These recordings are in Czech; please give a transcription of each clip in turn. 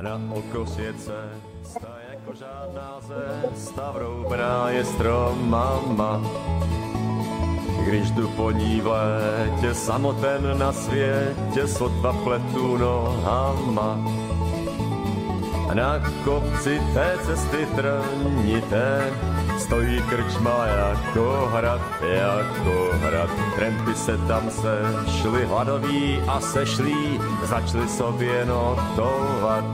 Na oko svěce sta jako žádná ze stavroubená je stromama. Když jdu po ní v létě, samoten na světě, sotva pletu nohama. A na kopci té cesty trnité stojí krčma jako hrad, jako hrad. Trampy se tam sešli, hladoví a sešlí, začali sobě notovat.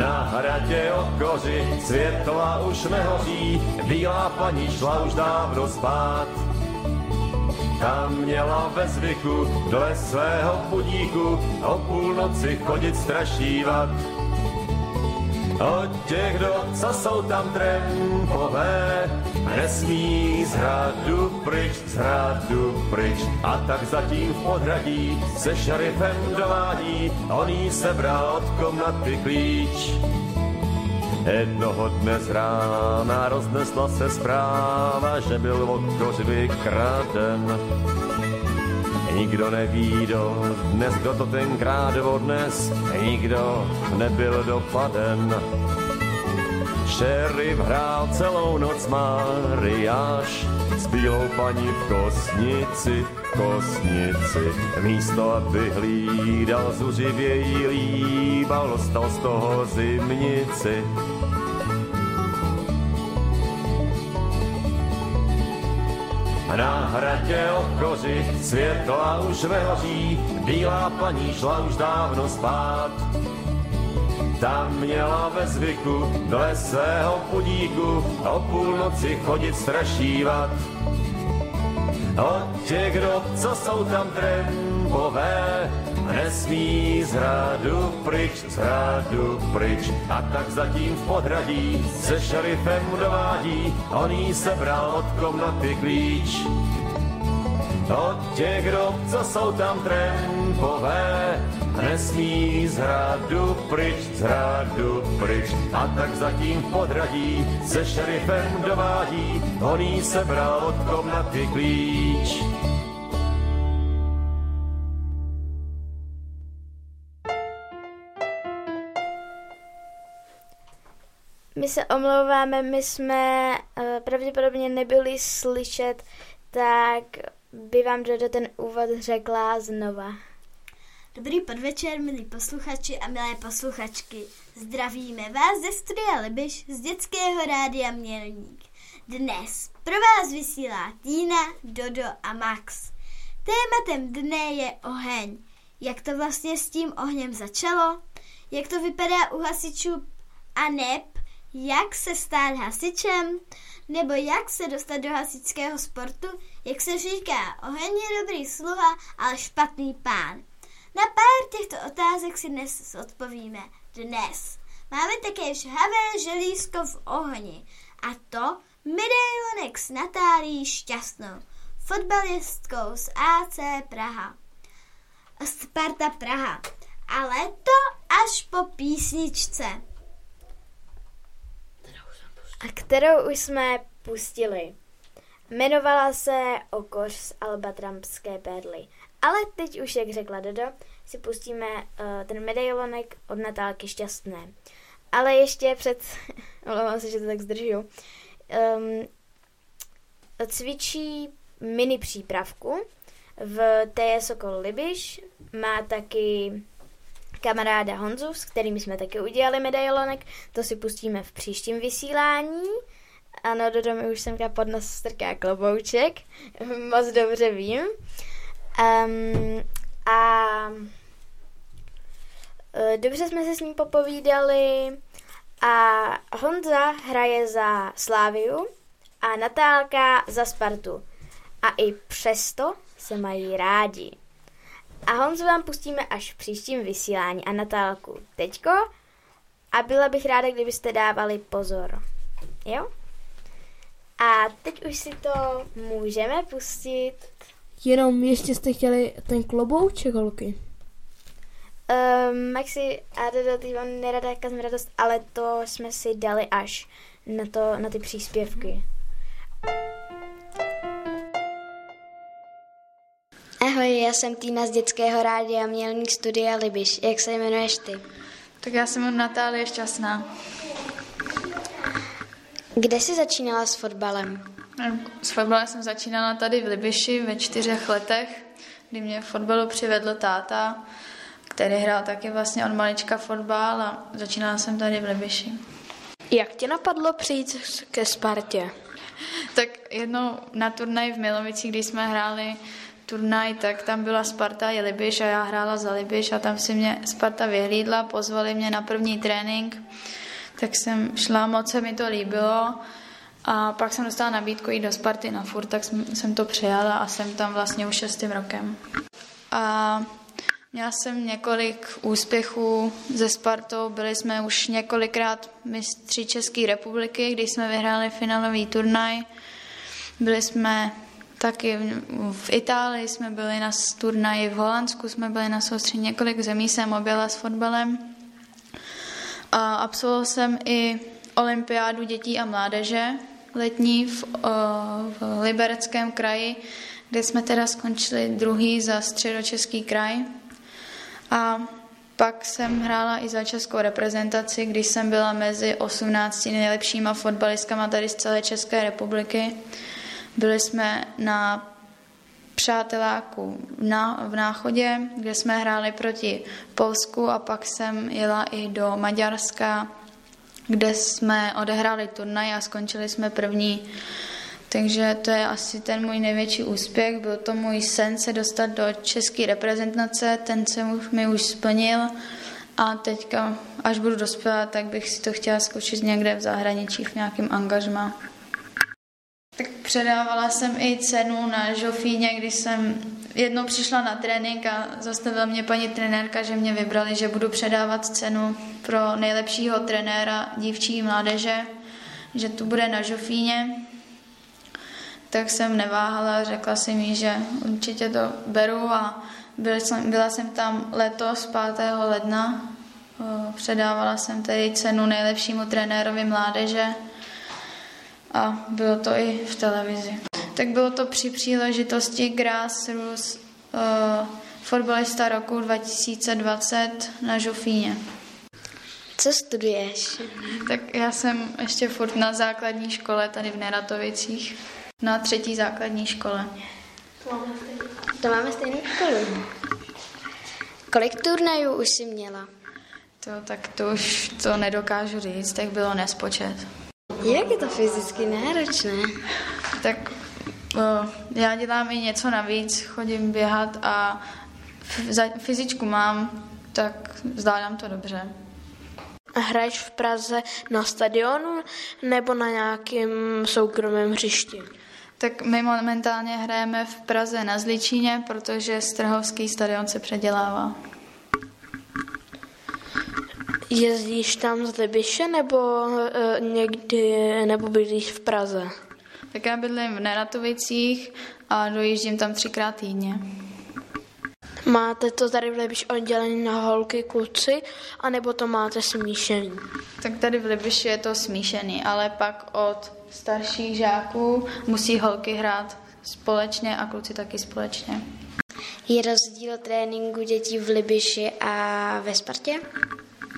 Na hradě okoři světla už nehoří, bílá paní šla už dávno spát. Tam měla ve zvyku dle svého pudíku o půlnoci chodit strašívat. Od těch, kdo, co jsou tam trempové, nesmí z hradu pryč, z hradu pryč. A tak zatím v podhradí se šerifem dovádí, on jí sebral od komnaty klíč. Jednoho dne z rána roznesla se zpráva, že byl okoř vykraden. Nikdo neví do dnes, kdo to tenkrát odnes, nikdo nebyl dopaden. Šerif hrál celou noc Mariáš s bílou paní v kosnici, v kosnici. Místo, aby hlídal zuřivě jí líbal, dostal z toho zimnici. Na hradě okoři světla už nehoří, bílá paní šla už dávno spát. Tam měla ve zvyku dle svého pudíku o půlnoci chodit strašívat. Těch, kdo, co jsou tam trempové, nesmí z hradu pryč, z hradu pryč. A tak zatím v podhradí se šerifem dovádí, on jí sebral od komnaty klíč. Od těch, kdo, co jsou tam trempové, nesmí z hradu pryč, z hradu pryč. A tak zatím podradí se šerifem dovádí, on jí sebral od komnaty klíč. My se omlouváme, my jsme uh, pravděpodobně nebyli slyšet, tak by vám Dodo ten úvod řekla znova. Dobrý podvečer, milí posluchači a milé posluchačky. Zdravíme vás ze studia Libiš z dětského rádia Mělník. Dnes pro vás vysílá Týna, Dodo a Max. Tématem dne je oheň. Jak to vlastně s tím ohněm začalo? Jak to vypadá u hasičů a neb? Jak se stát hasičem? Nebo jak se dostat do hasičského sportu? Jak se říká, oheň je dobrý sluha, ale špatný pán. Na pár těchto otázek si dnes odpovíme. Dnes. Máme také žhavé želízko v ohni. A to medailonek s Natálí Šťastnou, fotbalistkou z AC Praha. Sparta Praha. Ale to až po písničce. A kterou už jsme pustili. Jmenovala se Okoř z Alba Trumpské perly. Ale teď už, jak řekla Dodo, si pustíme uh, ten medailonek od Natálky Šťastné. Ale ještě před, omlouvám se, že to tak zdržuju, um, cvičí mini přípravku v té Sokol Libiš. Má taky kamaráda Honzu, s kterým jsme taky udělali medailonek. To si pustíme v příštím vysílání. Ano, do domy už semka pod nás strká klobouček. Moc dobře vím. Um, a e, dobře jsme se s ním popovídali a Honza hraje za Sláviu a Natálka za Spartu. A i přesto se mají rádi. A Honzu vám pustíme až v příštím vysílání a Natálku teďko. A byla bych ráda, kdybyste dávali pozor. Jo? A teď už si to můžeme pustit. Jenom ještě jste chtěli ten klobouček, holky. Um, Maxi a Dodo, ty mám nerada kazím radost, ale to jsme si dali až na, to, na ty příspěvky. Ahoj, já jsem Týna z dětského rádia Mělník Studia Libiš. Jak se jmenuješ ty? Tak já jsem Natálie Šťastná. Kde jsi začínala s fotbalem? S fotbalem jsem začínala tady v Libiši ve čtyřech letech, kdy mě fotbalu přivedl táta, který hrál taky vlastně od malička fotbal a začínala jsem tady v Libiši. Jak tě napadlo přijít ke Spartě? Tak jednou na turnaj v Milovicích, když jsme hráli turnaj, tak tam byla Sparta i Libiš a já hrála za Libiš a tam si mě Sparta vyhlídla, pozvali mě na první trénink, tak jsem šla, moc se mi to líbilo a pak jsem dostala nabídku jít do Sparty na furt, tak jsem to přijala a jsem tam vlastně už šestým rokem. A měla jsem několik úspěchů ze Spartou, byli jsme už několikrát mistři České republiky, když jsme vyhráli finálový turnaj. Byli jsme taky v Itálii jsme byli na turnaji, v Holandsku jsme byli na soustředění, několik zemí jsem objela s fotbalem. A absolvoval jsem i olympiádu dětí a mládeže letní v, v Libereckém kraji, kde jsme teda skončili druhý za středočeský kraj. A pak jsem hrála i za českou reprezentaci, když jsem byla mezi 18 nejlepšíma fotbalistkama tady z celé České republiky. Byli jsme na přáteláku na, v Náchodě, kde jsme hráli proti Polsku a pak jsem jela i do Maďarska, kde jsme odehráli turnaj a skončili jsme první. Takže to je asi ten můj největší úspěch. Byl to můj sen se dostat do české reprezentace, ten se mi už splnil a teďka, až budu dospělá, tak bych si to chtěla zkoušet někde v zahraničí, v nějakém angažmá. Tak předávala jsem i cenu na Žofíně, když jsem jednou přišla na trénink a zastavila mě paní trenérka, že mě vybrali, že budu předávat cenu pro nejlepšího trenéra dívčí mládeže, že tu bude na Žofíně. Tak jsem neváhala, řekla jsem jí, že určitě to beru a byla jsem, byla jsem tam letos 5. ledna. Předávala jsem tedy cenu nejlepšímu trenérovi mládeže a bylo to i v televizi. Tak bylo to při příležitosti Grassroots uh, fotbalista roku 2020 na Žofíně. Co studuješ? Tak já jsem ještě furt na základní škole tady v Neratovicích, na třetí základní škole. To máme stejnou školu. Kolik turnajů už jsi měla? To, tak to už to nedokážu říct, tak bylo nespočet. Jak je to fyzicky náročné? Tak já dělám i něco navíc, chodím běhat a fyzičku mám, tak zvládám to dobře. A hraješ v Praze na stadionu nebo na nějakém soukromém hřišti? Tak my momentálně hrajeme v Praze na Zličíně, protože Strhovský stadion se předělává. Jezdíš tam z Libiše nebo e, někdy, nebo bydlíš v Praze? Tak já bydlím v Neratovicích a dojíždím tam třikrát týdně. Máte to tady v Libiši oddělený na holky, kluci, anebo to máte smíšený? Tak tady v Libiši je to smíšený, ale pak od starších žáků musí holky hrát společně a kluci taky společně. Je rozdíl tréninku dětí v Libiši a ve Spartě?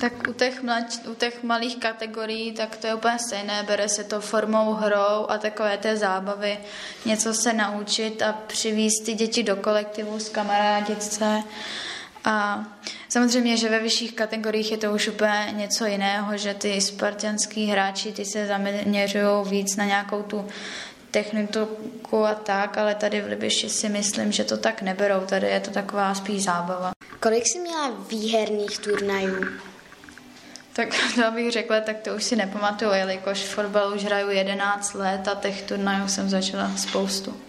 Tak u těch, mlač, u těch malých kategorií, tak to je úplně stejné, bere se to formou hrou a takové té zábavy, něco se naučit a přivízt ty děti do kolektivu, s kamarádit A samozřejmě, že ve vyšších kategoriích je to už úplně něco jiného, že ty spartianský hráči, ty se zaměřují víc na nějakou tu techniku a tak, ale tady v Libiši si myslím, že to tak neberou, tady je to taková spíš zábava. Kolik jsi měla výherných turnajů? Tak to bych řekla, tak to už si nepamatuju, jelikož v fotbalu už hraju 11 let a těch turnajů jsem začala spoustu.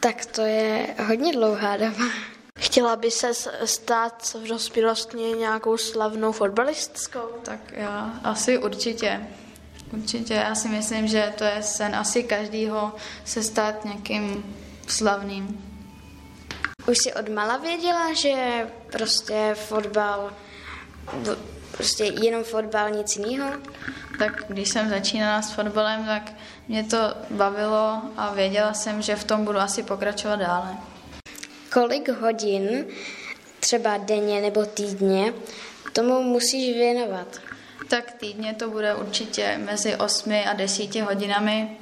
Tak to je hodně dlouhá doba. Chtěla by se stát v dospělosti nějakou slavnou fotbalistkou? Tak já asi určitě. Určitě, já si myslím, že to je sen asi každýho se stát nějakým slavným. Už si od mala věděla, že prostě fotbal prostě jenom fotbal, nic jiného? Tak když jsem začínala s fotbalem, tak mě to bavilo a věděla jsem, že v tom budu asi pokračovat dále. Kolik hodin, třeba denně nebo týdně, tomu musíš věnovat? Tak týdně to bude určitě mezi 8 a 10 hodinami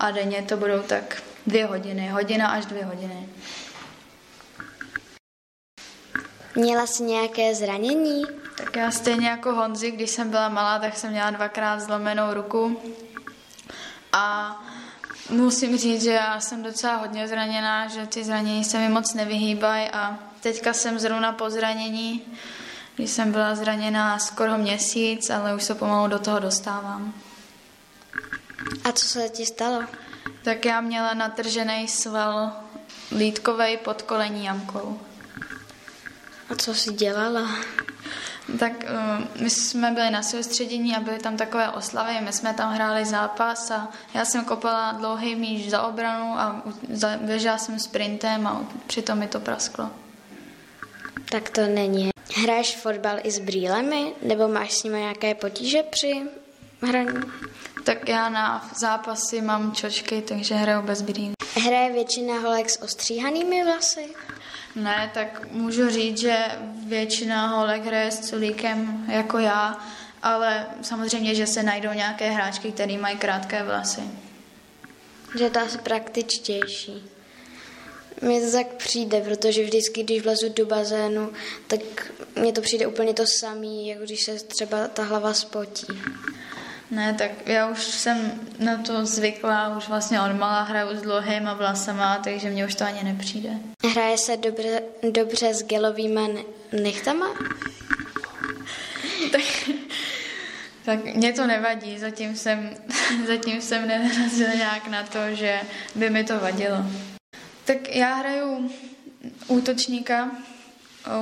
a denně to budou tak dvě hodiny, hodina až dvě hodiny. Měla jsi nějaké zranění? Tak já stejně jako Honzi, když jsem byla malá, tak jsem měla dvakrát zlomenou ruku. A musím říct, že já jsem docela hodně zraněná, že ty zranění se mi moc nevyhýbají a teďka jsem zrovna po zranění, když jsem byla zraněná skoro měsíc, ale už se pomalu do toho dostávám. A co se ti stalo? Tak já měla natržený sval lítkovej pod kolení jamkou. A co jsi dělala? Tak uh, my jsme byli na soustředění a byly tam takové oslavy, my jsme tam hráli zápas a já jsem kopala dlouhý míč za obranu a běžela jsem sprintem a přitom mi to prasklo. Tak to není. Hraješ fotbal i s brýlemi, nebo máš s nimi nějaké potíže při hraní? Tak já na zápasy mám čočky, takže hraju bez brýlí. Hraje většina holek s ostříhanými vlasy? Ne, tak můžu říct, že většina holek hraje s culíkem jako já, ale samozřejmě, že se najdou nějaké hráčky, které mají krátké vlasy. Že to asi praktičtější. Mně to tak přijde, protože vždycky, když vlezu do bazénu, tak mně to přijde úplně to samé, jako když se třeba ta hlava spotí. Ne, tak já už jsem na to zvykla, už vlastně od malá hraju s dlouhýma vlasama, takže mě už to ani nepřijde. Hraje se dobře, dobře s gelovými nechtama? tak, tak mě to nevadí, zatím jsem, zatím jsem nenarazila nějak na to, že by mi to vadilo. Tak já hraju útočníka,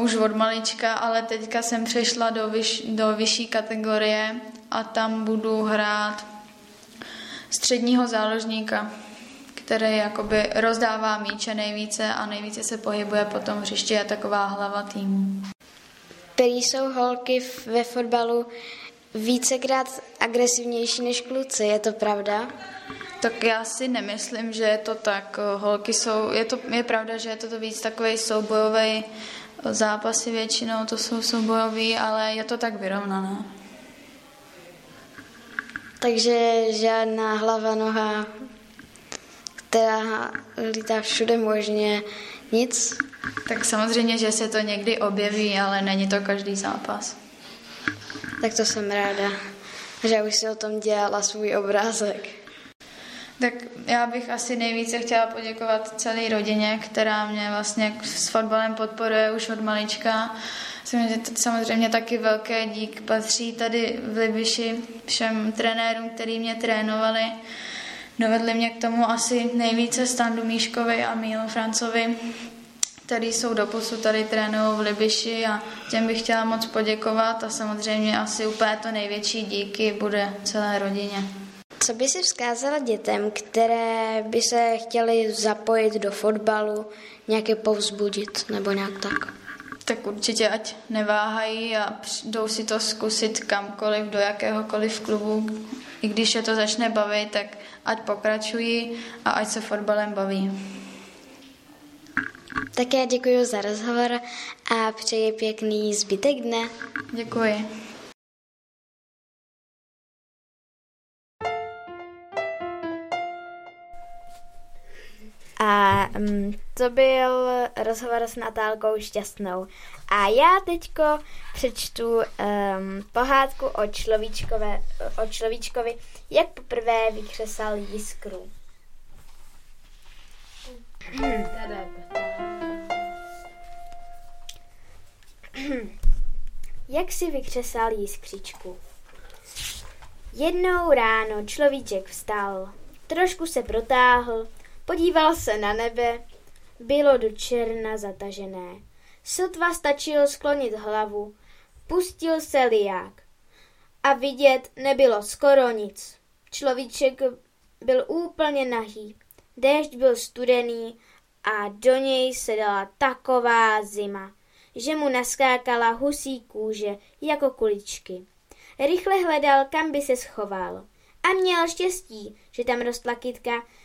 už od malička, ale teďka jsem přešla do, vyš, do vyšší kategorie a tam budu hrát středního záložníka, který jakoby rozdává míče nejvíce a nejvíce se pohybuje po tom hřišti, je taková hlava týmu. Prý jsou holky ve fotbalu vícekrát agresivnější než kluci, je to pravda? Tak já si nemyslím, že je to tak. Holky jsou, je, to, je pravda, že je to, to víc takový soubojový zápasy většinou, to jsou soubojový, ale je to tak vyrovnané. Takže žádná hlava, noha, která lítá všude možně, nic. Tak samozřejmě, že se to někdy objeví, ale není to každý zápas. Tak to jsem ráda, že už si o tom dělala svůj obrázek. Tak já bych asi nejvíce chtěla poděkovat celé rodině, která mě vlastně s fotbalem podporuje už od malička. Samozřejmě taky velké dík patří tady v Libiši všem trenérům, který mě trénovali. Dovedli mě k tomu asi nejvíce Standu Míškovi a Mílu Francovi, který jsou doposud tady trénují v Libiši a těm bych chtěla moc poděkovat a samozřejmě asi úplně to největší díky bude celé rodině. Co by si vzkázala dětem, které by se chtěly zapojit do fotbalu, nějaké povzbudit nebo nějak tak? Tak určitě ať neváhají a jdou si to zkusit kamkoliv, do jakéhokoliv klubu. I když je to začne bavit, tak ať pokračují a ať se fotbalem baví. Také děkuji za rozhovor a přeji pěkný zbytek dne. Děkuji. A um, to byl rozhovor s Natálkou Šťastnou. A já teďko přečtu um, pohádku o, človíčkové, o človíčkovi, jak poprvé vykřesal jiskru. jak si vykřesal jiskřičku? Jednou ráno človíček vstal, trošku se protáhl, Podíval se na nebe, bylo do černa zatažené. Sotva stačilo sklonit hlavu, pustil se liák. A vidět nebylo skoro nic. Človíček byl úplně nahý, déšť byl studený a do něj se dala taková zima, že mu naskákala husí kůže jako kuličky. Rychle hledal, kam by se schoval. A měl štěstí, že tam rostla kytka,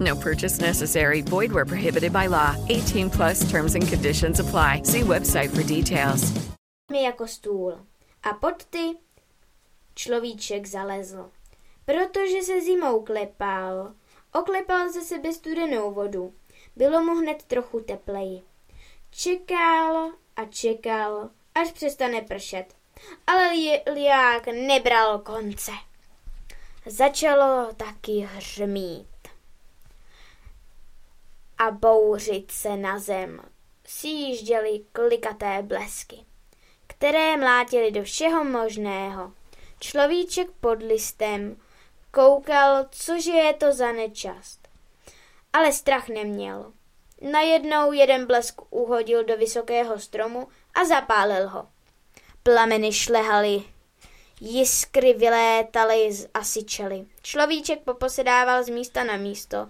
No purchase necessary. Void where prohibited by law. 18 plus terms and conditions apply. See website for details. jako stůl. A pod ty človíček zalezl. Protože se zimou klepal. Oklepal ze sebe studenou vodu. Bylo mu hned trochu tepleji. Čekal a čekal, až přestane pršet. Ale liák nebral konce. Začalo taky hřmít a bouřit se na zem. Sjížděly klikaté blesky, které mlátily do všeho možného. Človíček pod listem koukal, cože je to za nečast. Ale strach neměl. Najednou jeden blesk uhodil do vysokého stromu a zapálil ho. Plameny šlehaly, jiskry vylétaly a syčely. Človíček poposedával z místa na místo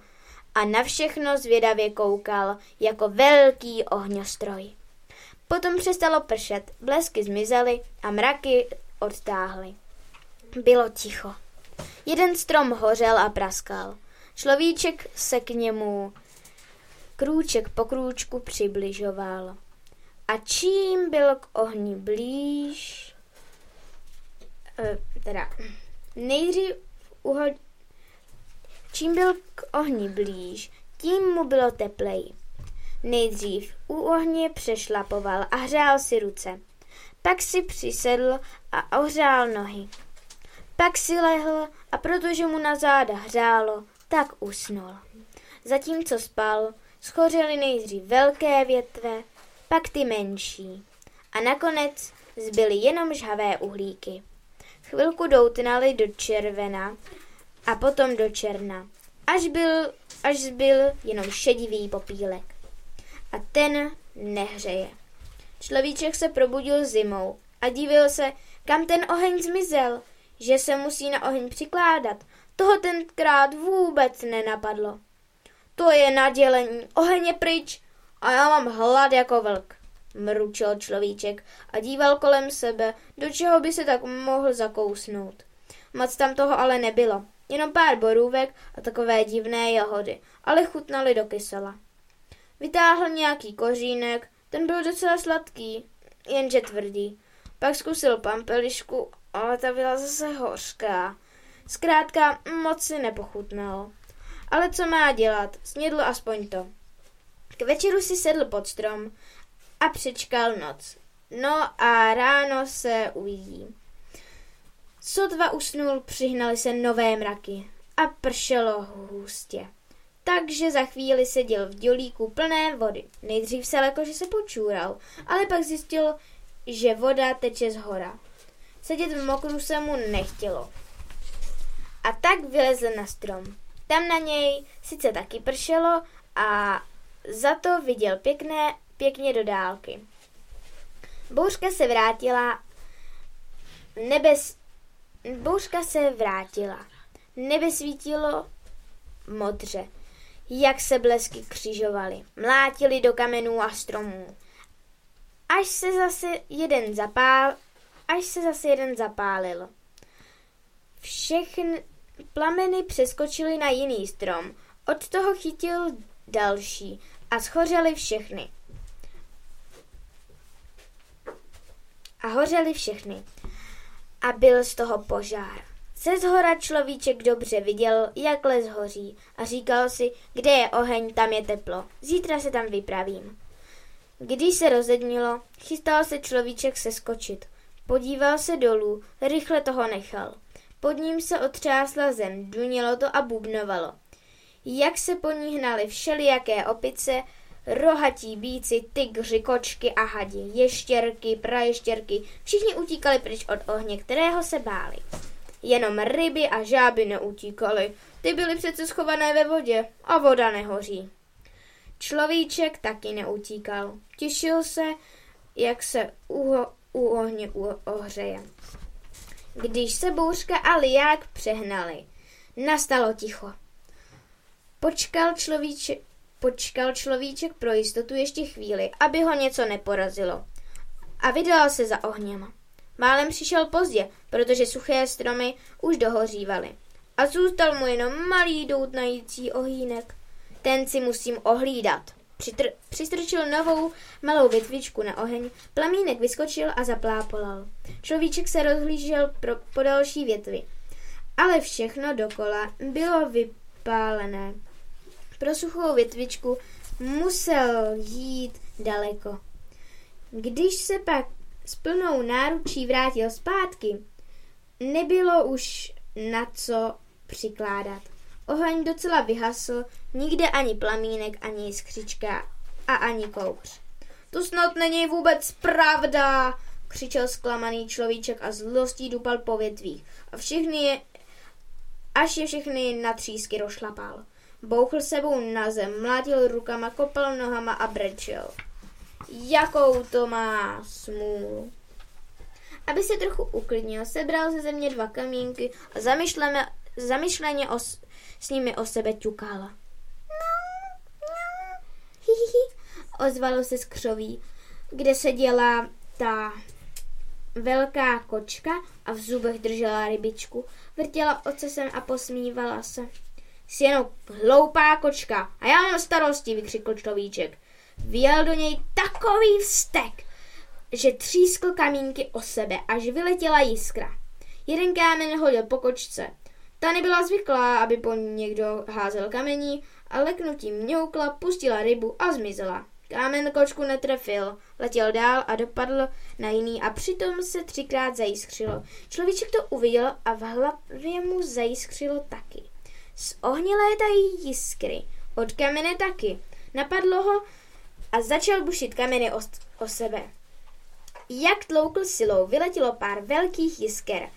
a na všechno zvědavě koukal jako velký ohňostroj. Potom přestalo pršet, blesky zmizely a mraky odtáhly. Bylo ticho. Jeden strom hořel a praskal. Človíček se k němu krůček po krůčku přibližoval. A čím byl k ohni blíž, e, teda nejdřív uho- čím byl k ohni blíž, tím mu bylo teplej. Nejdřív u ohně přešlapoval a hřál si ruce. Pak si přisedl a ohřál nohy. Pak si lehl a protože mu na záda hřálo, tak usnul. Zatímco spal, schořely nejdřív velké větve, pak ty menší. A nakonec zbyly jenom žhavé uhlíky. Chvilku doutnali do červena a potom do černa, až, byl, až zbyl jenom šedivý popílek. A ten nehřeje. Človíček se probudil zimou a divil se, kam ten oheň zmizel, že se musí na oheň přikládat. Toho tenkrát vůbec nenapadlo. To je nadělení, oheň je pryč a já mám hlad jako vlk, mručil človíček a díval kolem sebe, do čeho by se tak mohl zakousnout. Moc tam toho ale nebylo, jenom pár borůvek a takové divné jahody, ale chutnaly do kysela. Vytáhl nějaký kořínek, ten byl docela sladký, jenže tvrdý. Pak zkusil pampelišku, ale ta byla zase hořká. Zkrátka moc si nepochutnal. Ale co má dělat, snědl aspoň to. K večeru si sedl pod strom a přečkal noc. No a ráno se uvidí. Sotva usnul, přihnali se nové mraky a pršelo hustě. Takže za chvíli seděl v dělíku plné vody. Nejdřív se leko, že se počůral, ale pak zjistil, že voda teče z hora. Sedět v mokru se mu nechtělo. A tak vylezl na strom. Tam na něj sice taky pršelo a za to viděl pěkné, pěkně do dálky. Bouřka se vrátila, nebes, bouřka se vrátila. Nebe svítilo modře, jak se blesky křižovaly, mlátili do kamenů a stromů. Až se zase jeden zapál, až se zase jeden zapálil. Všechny plameny přeskočily na jiný strom, od toho chytil další a schořely všechny. A hořely všechny. A byl z toho požár. Ze zhora človíček dobře viděl, jak les hoří a říkal si, kde je oheň, tam je teplo. Zítra se tam vypravím. Když se rozednilo, chystal se človíček seskočit. Podíval se dolů, rychle toho nechal. Pod ním se otřásla zem, dunělo to a bubnovalo. Jak se po ní hnali všelijaké opice, rohatí bíci, tygři, kočky a hadi, ještěrky, praještěrky, všichni utíkali pryč od ohně, kterého se báli. Jenom ryby a žáby neutíkaly, ty byly přece schované ve vodě a voda nehoří. Človíček taky neutíkal. Těšil se, jak se u, u ohně ohřeje. Když se bouřka a liák přehnali, nastalo ticho. Počkal človíček, počkal človíček pro jistotu ještě chvíli, aby ho něco neporazilo. A vydal se za ohněm. Málem přišel pozdě, protože suché stromy už dohořívaly. A zůstal mu jenom malý doutnající ohýnek. Ten si musím ohlídat. Přitr- přistrčil novou malou větvičku na oheň, plamínek vyskočil a zaplápolal. Človíček se rozhlížel pro, po další větvi. Ale všechno dokola bylo vypálené. Pro suchou větvičku musel jít daleko. Když se pak s plnou náručí vrátil zpátky, nebylo už na co přikládat. Oheň docela vyhasl, nikde ani plamínek, ani jiskřička a ani kouř. To snad není vůbec pravda, křičel zklamaný človíček a zlostí dupal po větvích. A všechny je, až je všechny na třísky rošlapal. Bouchl sebou na zem, mlátil rukama, kopal nohama a brečel. Jakou to má smůlu. Aby se trochu uklidnil, sebral ze země dva kamínky a zamyšleně os, s nimi o sebe ťukala. Ozvalo se z křoví, kde seděla ta velká kočka a v zubech držela rybičku. Vrtěla ocesem a posmívala se. Jsi jenom hloupá kočka a já mám starosti, vykřikl človíček. Vyjel do něj takový vztek, že třískl kamínky o sebe, až vyletěla jiskra. Jeden kámen hodil po kočce, ta nebyla zvyklá, aby po ní někdo házel kamení a leknutím mňoukla, pustila rybu a zmizela. Kámen kočku netrefil, letěl dál a dopadl na jiný a přitom se třikrát zajiskřilo. Človíček to uviděl a v hlavě mu zajiskřilo taky. Z ohně létají jiskry, od kamene taky. Napadlo ho a začal bušit kameny o, o sebe. Jak tloukl silou, vyletělo pár velkých jisker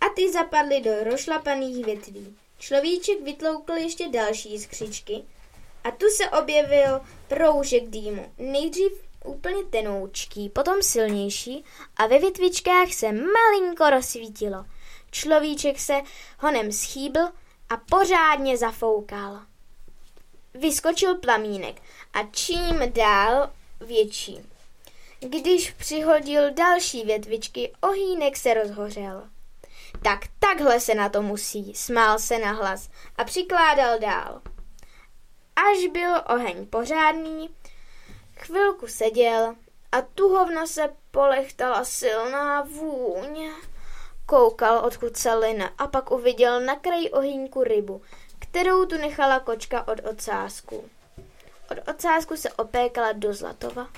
a ty zapadly do rošlapaných větví. Človíček vytloukl ještě další jiskřičky a tu se objevil proužek dýmu. Nejdřív úplně tenoučký, potom silnější a ve větvičkách se malinko rozsvítilo. Človíček se honem schýbl a pořádně zafoukal. Vyskočil plamínek a čím dál větší. Když přihodil další větvičky, ohýnek se rozhořel. Tak takhle se na to musí, smál se na hlas a přikládal dál. Až byl oheň pořádný, chvilku seděl a tuhovna se polechtala silná vůně. Koukal, odkud se line a pak uviděl na kraji ohýnku rybu, kterou tu nechala kočka od ocásku. Od ocásku se opékala do zlatova.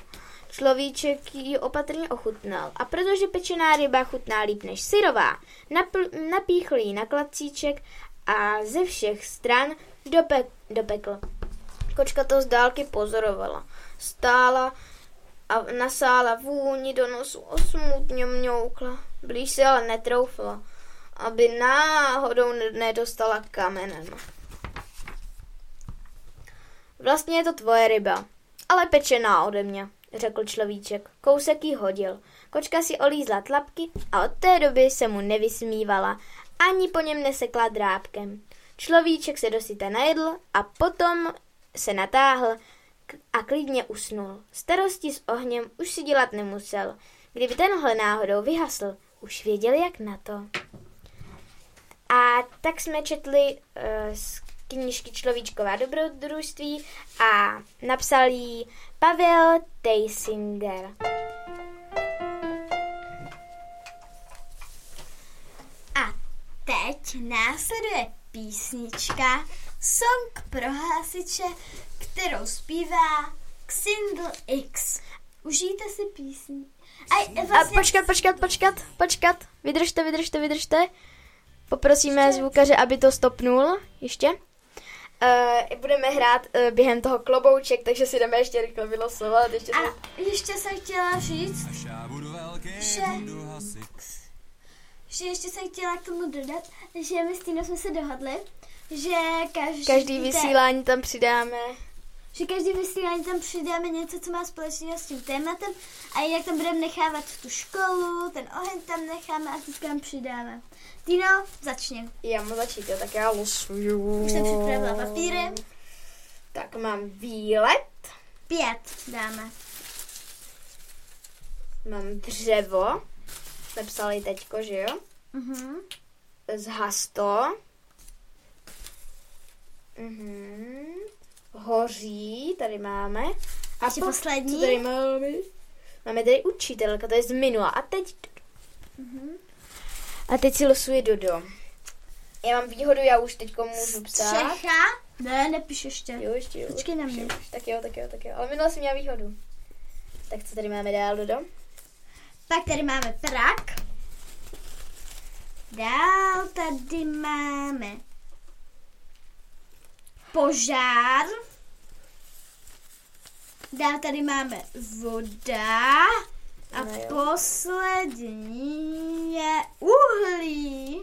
Človíček ji opatrně ochutnal a protože pečená ryba chutná líp než syrová, napl- napíchl ji na klacíček a ze všech stran dope- dopekl. Kočka to z dálky pozorovala. Stála a nasála vůni do nosu a smutně mňoukla. Blíž se ale netroufla, aby náhodou nedostala kamenem. Vlastně je to tvoje ryba, ale pečená ode mě, řekl človíček. Kousek jí hodil. Kočka si olízla tlapky a od té doby se mu nevysmívala, ani po něm nesekla drábkem. Človíček se dosyta najedl a potom se natáhl a klidně usnul. Starosti s ohněm už si dělat nemusel. Kdyby tenhle náhodou vyhasl, už věděl, jak na to. A tak jsme četli uh, z knížky Človíčková dobrodružství a napsal ji Pavel Tejsinger. A teď následuje písnička Song pro hasiče, kterou zpívá Xindl X. Užijte si písni. A, vlastně... a počkat, počkat, počkat, počkat. Vydržte, vydržte, vydržte. Poprosíme ještě? zvukaře, aby to stopnul. Ještě. Uh, budeme hrát uh, během toho klobouček, takže si jdeme ještě rychle vylosovat. Ještě a se... ještě jsem chtěla říct, že, že ještě jsem chtěla k tomu dodat, že my s Týnou jsme se dohodli, že každý... Každý vysílání tam přidáme že každý vysílání tam přidáme něco, co má společného s tím tématem a jak tam budeme nechávat tu školu, ten oheň tam necháme a vždycky tam přidáme. Tino, začni. Já mám začít, jo, tak já losuju. Už jsem připravila papíry. Tak mám výlet. Pět dáme. Mám dřevo. Jsme psali teďko, že jo? Mhm. Zhasto. Mhm hoří, tady máme. A Ještě poslední. Co tady máme? Máme tady učitelka, to je z minula. A teď... Mm-hmm. A teď si losuji Dodo. Já mám výhodu, já už teď můžu psát. Střecha? Ne, nepíš ještě. Jo, ještě jo. Počkej na mě. Tak jo, tak jo, tak jo. Ale minule jsem měla výhodu. Tak co tady máme dál, Dodo? Pak tady máme prak. Dál tady máme požár. Dál tady máme voda. A no poslední je uhlí.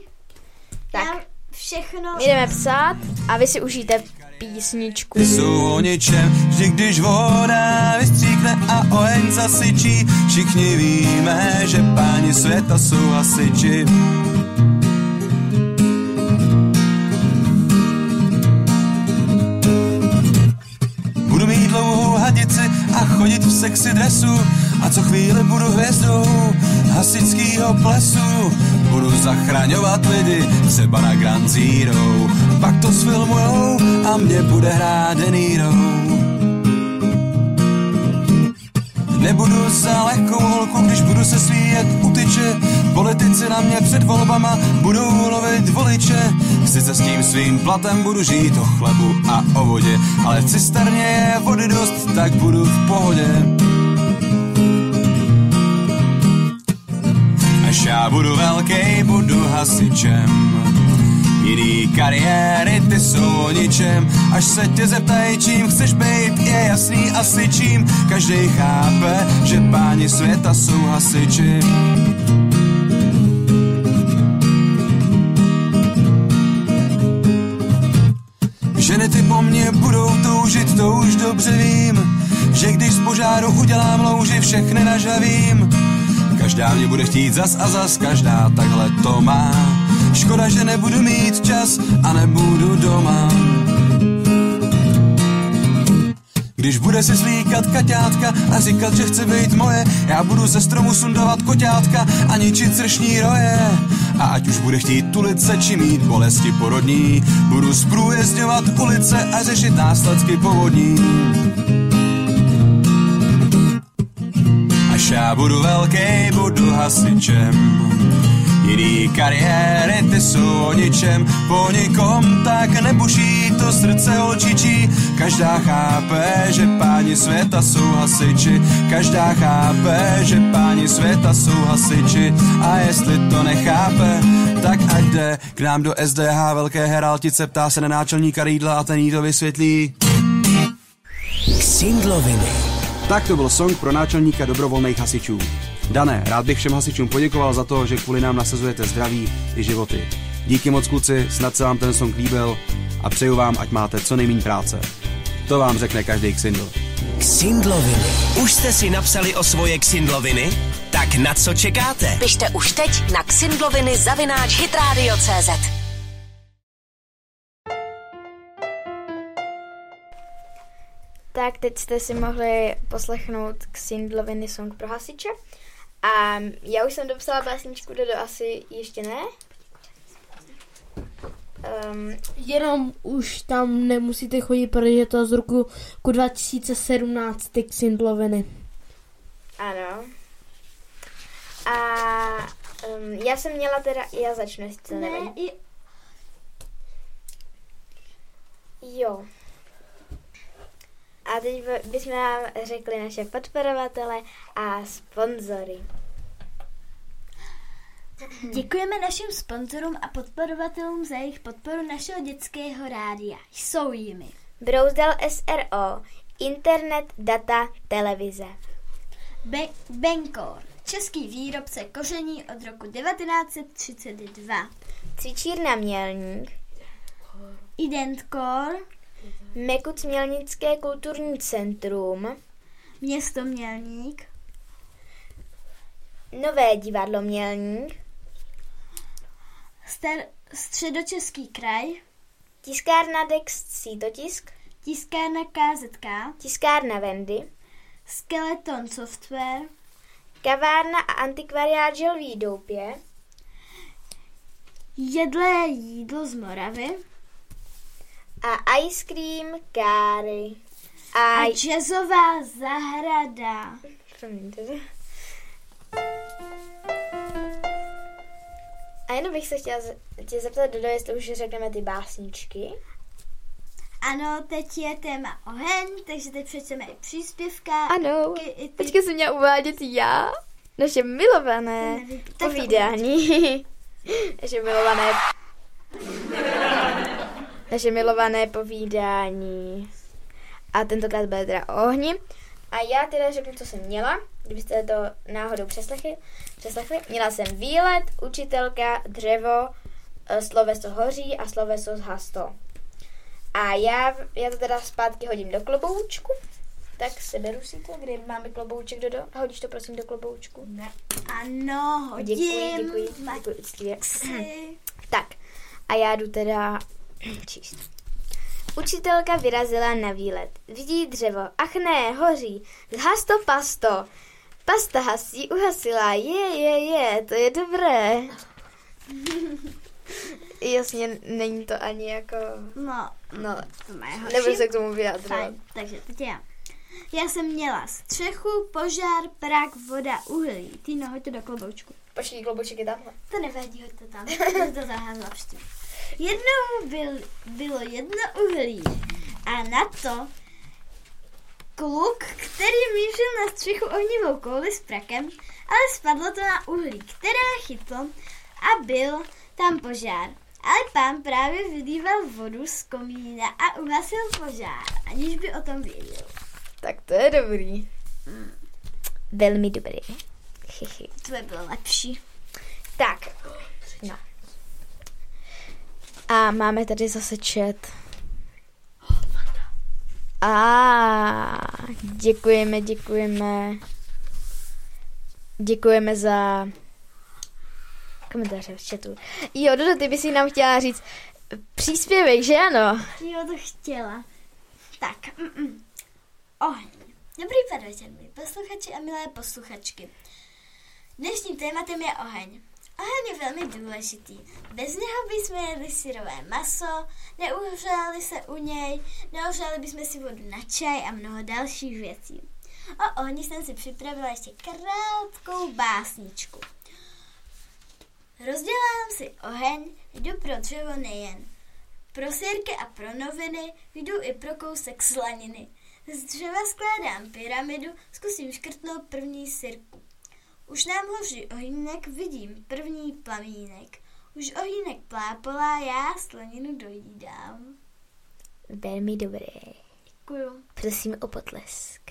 Tak. Tam všechno... Jdeme psát a vy si užijte písničku. Jsou o něčem, vždy když voda vystříkne a oheň zasyčí, všichni víme, že páni světa jsou hasiči. Chodit v sexy dresu a co chvíli budu hvězdou hasičského plesu. Budu zachraňovat lidi, třeba na Grand Zero. Pak to sfilmujou a mě bude hrát De. Nebudu za lehkou holku, když budu se svíjet u tyče. Politici na mě před volbama budou lovit voliče. Sice s tím svým platem budu žít o chlebu a o vodě, ale v cisterně je vody dost, tak budu v pohodě. Až já budu velký, budu hasičem. Jiný kariéry, ty jsou o ničem. Až se tě zeptají, čím chceš být Je jasný asi čím. Každý chápe, že páni světa jsou hasiči. Ženy ty po mně budou toužit, to už dobře vím. Že když z požáru udělám louži, všechny nažavím. Každá mě bude chtít zas a zas, každá takhle to má Škoda, že nebudu mít čas a nebudu doma. Když bude si slíkat kaťátka a říkat, že chce být moje, já budu ze stromu sundovat koťátka a ničit sršní roje. A ať už bude chtít tulice či mít bolesti porodní, budu zprůjezdňovat ulice a řešit následky povodní. Až já budu velký, budu hasičem. Jiný kariéry, ty jsou o ničem, po nikom tak nebuší to srdce holčičí. Každá chápe, že páni světa jsou hasiči, každá chápe, že páni světa jsou hasiči. A jestli to nechápe, tak ať jde k nám do SDH Velké Heraltice, ptá se na náčelníka Rýdla a ten jí to vysvětlí. Xindloviny. Tak to byl song pro náčelníka dobrovolných hasičů. Dané, rád bych všem hasičům poděkoval za to, že kvůli nám nasazujete zdraví i životy. Díky moc kluci, snad se vám ten song líbil a přeju vám, ať máte co nejméně práce. To vám řekne každý Xindl. Xindloviny. Už jste si napsali o svoje Xindloviny? Tak na co čekáte? Pište už teď na xindloviny zavináč hitradio.cz Tak teď jste si mohli poslechnout Xindloviny song pro hasiče. A já už jsem dopsala básničku, do asi ještě ne. Um, Jenom už tam nemusíte chodit, protože je to z roku 2017 ty Xindloviny. Ano. A um, já jsem měla teda, já začnu, jestli to nevím. Ne, jo. A teď bychom vám řekli naše podporovatele a sponzory. Děkujeme našim sponzorům a podporovatelům za jejich podporu našeho dětského rádia. Jsou jimi Brouzdal SRO, internet, data, televize. Be- Benkor, český výrobce koření od roku 1932. Cvičírna Mělník. Identkor, Mekuc Mělnické kulturní centrum. Město Mělník. Nové divadlo Mělník. Star- Středočeský kraj. Tiskárna Dex Sítotisk. Tiskárna KZK. Tiskárna Vendy. Skeleton Software. Kavárna a antikvariát Želví doupě. Jedlé jídlo z Moravy a ice cream káry. A, a jazzová zahrada. Promiňte. A jenom bych se chtěla tě zeptat, Dodo, jestli už řekneme ty básničky. Ano, teď je téma oheň, takže teď přečteme i příspěvka. Ano, ty... teďka jsem měla uvádět já, naše milované povídání. naše milované naše milované povídání. A tentokrát bude teda o ohni. A já teda řeknu, co jsem měla, kdybyste to náhodou přeslechli. přeslechli. Měla jsem výlet, učitelka, dřevo, e, sloveso hoří a sloveso zhasto. A já, já to teda zpátky hodím do kloboučku. Tak seberu si to, kde máme klobouček, Dodo? A hodíš to prosím do kloboučku? Ne. Ano, hodím. Děkuji, děkuji, děkuji. tak, a já jdu teda číst. Učitelka vyrazila na výlet. Vidí dřevo. Ach ne, hoří. Zhas to pasto. Pasta hasí, uhasila. Je, je, je, to je dobré. Jasně, není to ani jako... No, no to má nebudu se k tomu vyjadřovat. Takže teď já. Já jsem měla střechu, požár, prak, voda, uhlí. Týno, hoď to do kloboučku. Počkej, klobouček je tamhle. To nevadí, hoď to tam. To zaházla vždy. Jednou byl, bylo jedno uhlí a na to kluk, který mířil na střechu ohnivou kouli s prakem, ale spadlo to na uhlí, které chytlo a byl tam požár. Ale pán právě vylíval vodu z komína a uhasil požár, aniž by o tom věděl. Tak to je dobrý. Mm. Velmi dobrý. To bylo lepší. Tak. A máme tady zase chat. A děkujeme, děkujeme. Děkujeme za komentáře v chatu. Jo, Dodo, ty bys si nám chtěla říct příspěvek, že ano? Jo, to chtěla. Tak, mm-mm. oheň. Dobrý podvečer, posluchači a milé posluchačky. Dnešním tématem je oheň. Oheň je velmi důležitý. Bez něho bychom jedli syrové maso, neuhřáli se u něj, neuhřáli bychom si vodu na čaj a mnoho dalších věcí. O ohni jsem si připravila ještě krátkou básničku. Rozdělám si oheň, jdu pro dřevo nejen. Pro sírky a pro noviny jdu i pro kousek slaniny. Z dřeva skládám pyramidu, zkusím škrtnout první sirku. Už nám hoří ohýnek, vidím první plamínek. Už ohýnek plápolá, já slaninu dojídám. Velmi dobré. Děkuju. Prosím o potlesk.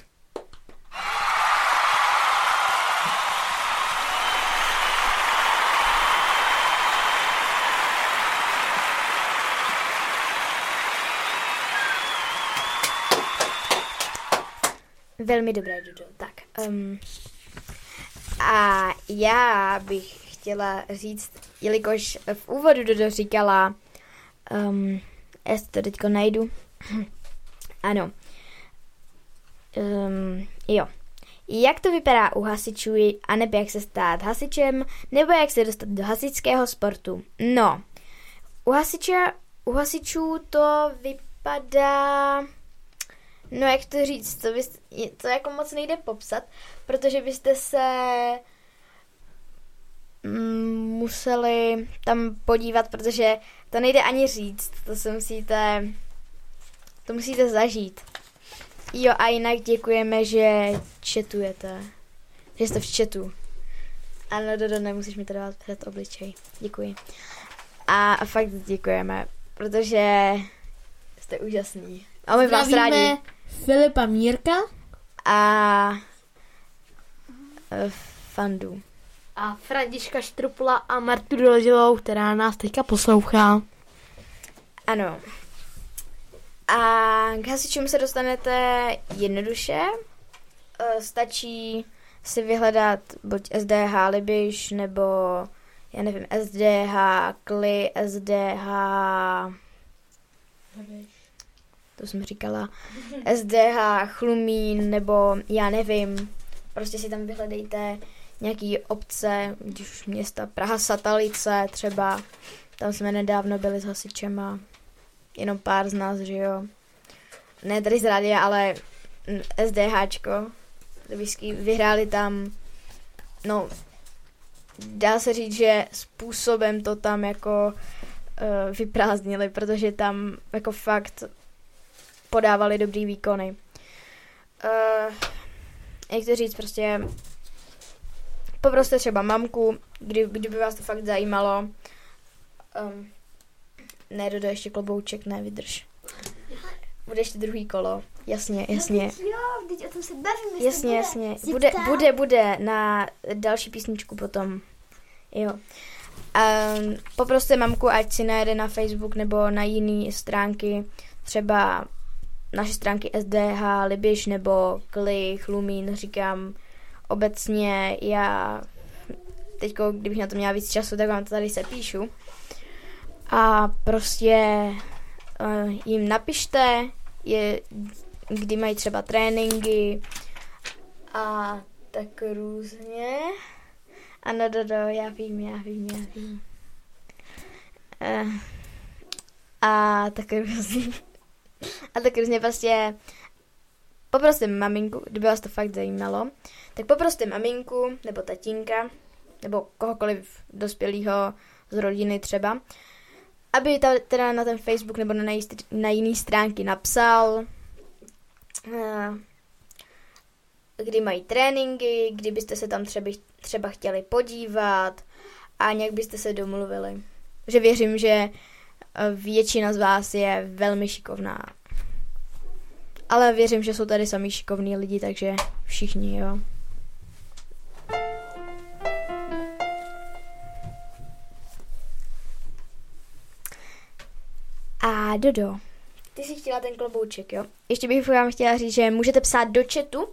Velmi dobré, Dudo. Tak. Um, a já bych chtěla říct, jelikož v úvodu Dodo říkala, um, já to teďko najdu. ano. Um, jo. Jak to vypadá u hasičů, anebo jak se stát hasičem, nebo jak se dostat do hasičského sportu? No, u, hasiče, u hasičů to vypadá... No jak to říct, to, bys, to jako moc nejde popsat, protože byste se mm, museli tam podívat, protože to nejde ani říct, to se musíte, to musíte zažít. Jo a jinak děkujeme, že četujete, že jste v chatu. Ano, Dodo, nemusíš mi to dávat před obličej. Děkuji. A fakt děkujeme, protože jste úžasný. A my vás rádi. Filipa Mírka. A Fandu. A Františka Štrupla a Martu Doležovou, která nás teďka poslouchá. Ano. A k hasičům se dostanete jednoduše. Stačí si vyhledat buď SDH Libiš, nebo já nevím, SDH Kli, SDH... Libiš to jsem říkala, SDH, Chlumín, nebo já nevím, prostě si tam vyhledejte nějaký obce, když už města Praha Satalice třeba, tam jsme nedávno byli s hasičema, jenom pár z nás, že jo. Ne tady z rádia, ale SDHčko, vyhráli tam, no, dá se říct, že způsobem to tam jako uh, vyprázdnili, protože tam jako fakt podávali dobrý výkony. Uh, jak to říct, prostě poproste třeba mamku, kdy, kdyby vás to fakt zajímalo. Um, ne, Dodo, ještě klobouček, ne, vydrž. Bude ještě druhý kolo, jasně, jasně. Jo, teď o tom se bavíme. Jasně, bude. jasně. Bude, bude, bude na další písničku potom. Jo. Um, poproste mamku, ať si najede na Facebook nebo na jiné stránky, třeba naše stránky SDH, Libiš nebo Kli, Chlumín, říkám obecně, já teď, kdybych na to měla víc času, tak vám to tady se píšu. A prostě uh, jim napište, je, kdy mají třeba tréninky a tak různě. Ano, Dodo, já vím, já vím, já vím. Uh, a tak různě. A tak různě prostě poproste maminku, kdyby vás to fakt zajímalo, tak poproste maminku nebo tatínka, nebo kohokoliv dospělého z rodiny třeba, aby ta, teda na ten Facebook nebo na, jiný, na jiný stránky napsal, uh, kdy mají tréninky, kdy byste se tam třeba, třeba chtěli podívat a nějak byste se domluvili. Že věřím, že eh, většina z vás je velmi šikovná. Ale věřím, že jsou tady sami šikovní lidi, takže všichni, jo. A Dodo, ty jsi chtěla ten klobouček, jo? Ještě bych vám chtěla říct, že můžete psát do chatu,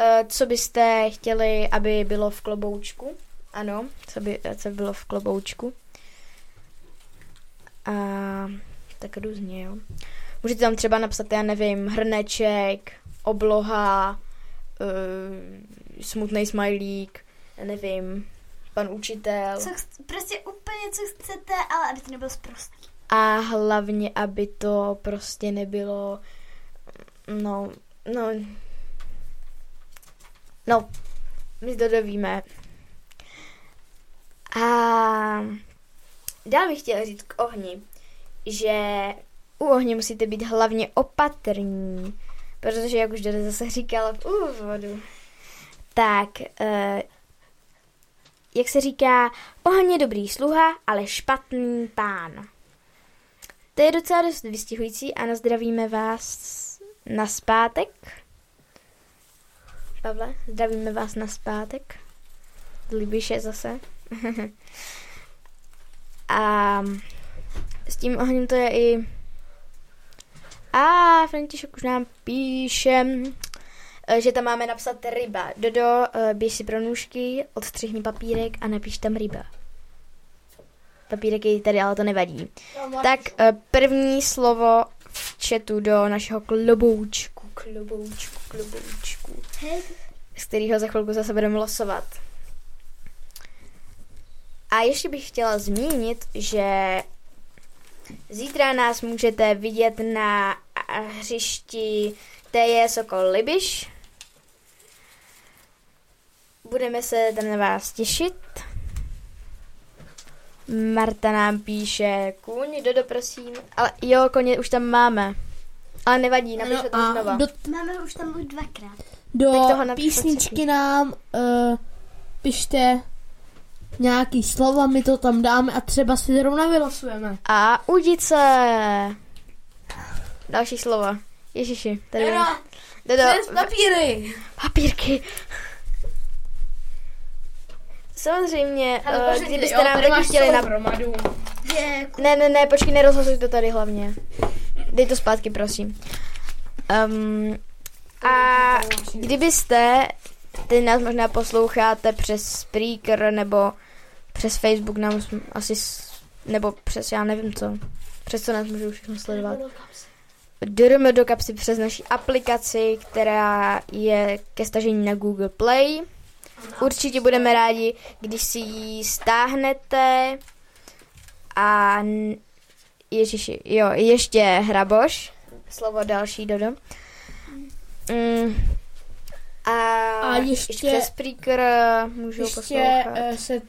Uh, co byste chtěli, aby bylo v kloboučku? Ano, co by, co by bylo v kloboučku. A tak různě, jo. Můžete tam třeba napsat, já nevím, hrneček, obloha, uh, smutný smajlík, já nevím, pan učitel. Co chc- prostě úplně co chcete, ale aby to nebylo zprostý. A hlavně, aby to prostě nebylo, no, no, No, my to dovíme. A dál bych chtěla říct k ohni, že u ohně musíte být hlavně opatrní, protože, jak už Dada zase říkala v úvodu, tak, uh, jak se říká, oheň je dobrý sluha, ale špatný pán. To je docela dost vystihující a nazdravíme vás na zpátek. Pavle, zdravíme vás na zpátek. Z Libiše zase. a s tím ohněm to je i... A František už nám píše, že tam máme napsat ryba. Dodo, běž si pro nůžky, odstřihni papírek a napiš tam ryba. Papírek je tady, ale to nevadí. No, tak první slovo v chatu do našeho kloboučku, kloboučku, kloboučku z kterého za chvilku zase budeme losovat. A ještě bych chtěla zmínit, že zítra nás můžete vidět na hřišti TJ Sokol Libiš. Budeme se tam na vás těšit. Marta nám píše, kůň, Dodo, prosím. Ale jo, koně už tam máme. Ale nevadí, napište to znova. Do... Máme už tam už dvakrát do písničky nám uh, pište nějaký slova, my to tam dáme a třeba si zrovna vylosujeme. A udice. Další slova. Ježiši, tady Dodo, Dodo. papíry. Papírky. Samozřejmě, uh, kdybyste jo, nám taky chtěli na... Ne, ne, ne, počkej, nerozhozuj to tady hlavně. Dej to zpátky, prosím. Um, a kdybyste, ty nás možná posloucháte přes Spreaker nebo přes Facebook nám asi, nebo přes já nevím co, přes co nás můžou všechno sledovat. Jdeme do kapsy přes naší aplikaci, která je ke stažení na Google Play. Určitě budeme rádi, když si ji stáhnete a Ježiši, jo, ještě hraboš, slovo další dodo. Mm. A, a ještě, ještě přes Spreaker můžu ještě poslouchat. Uh, se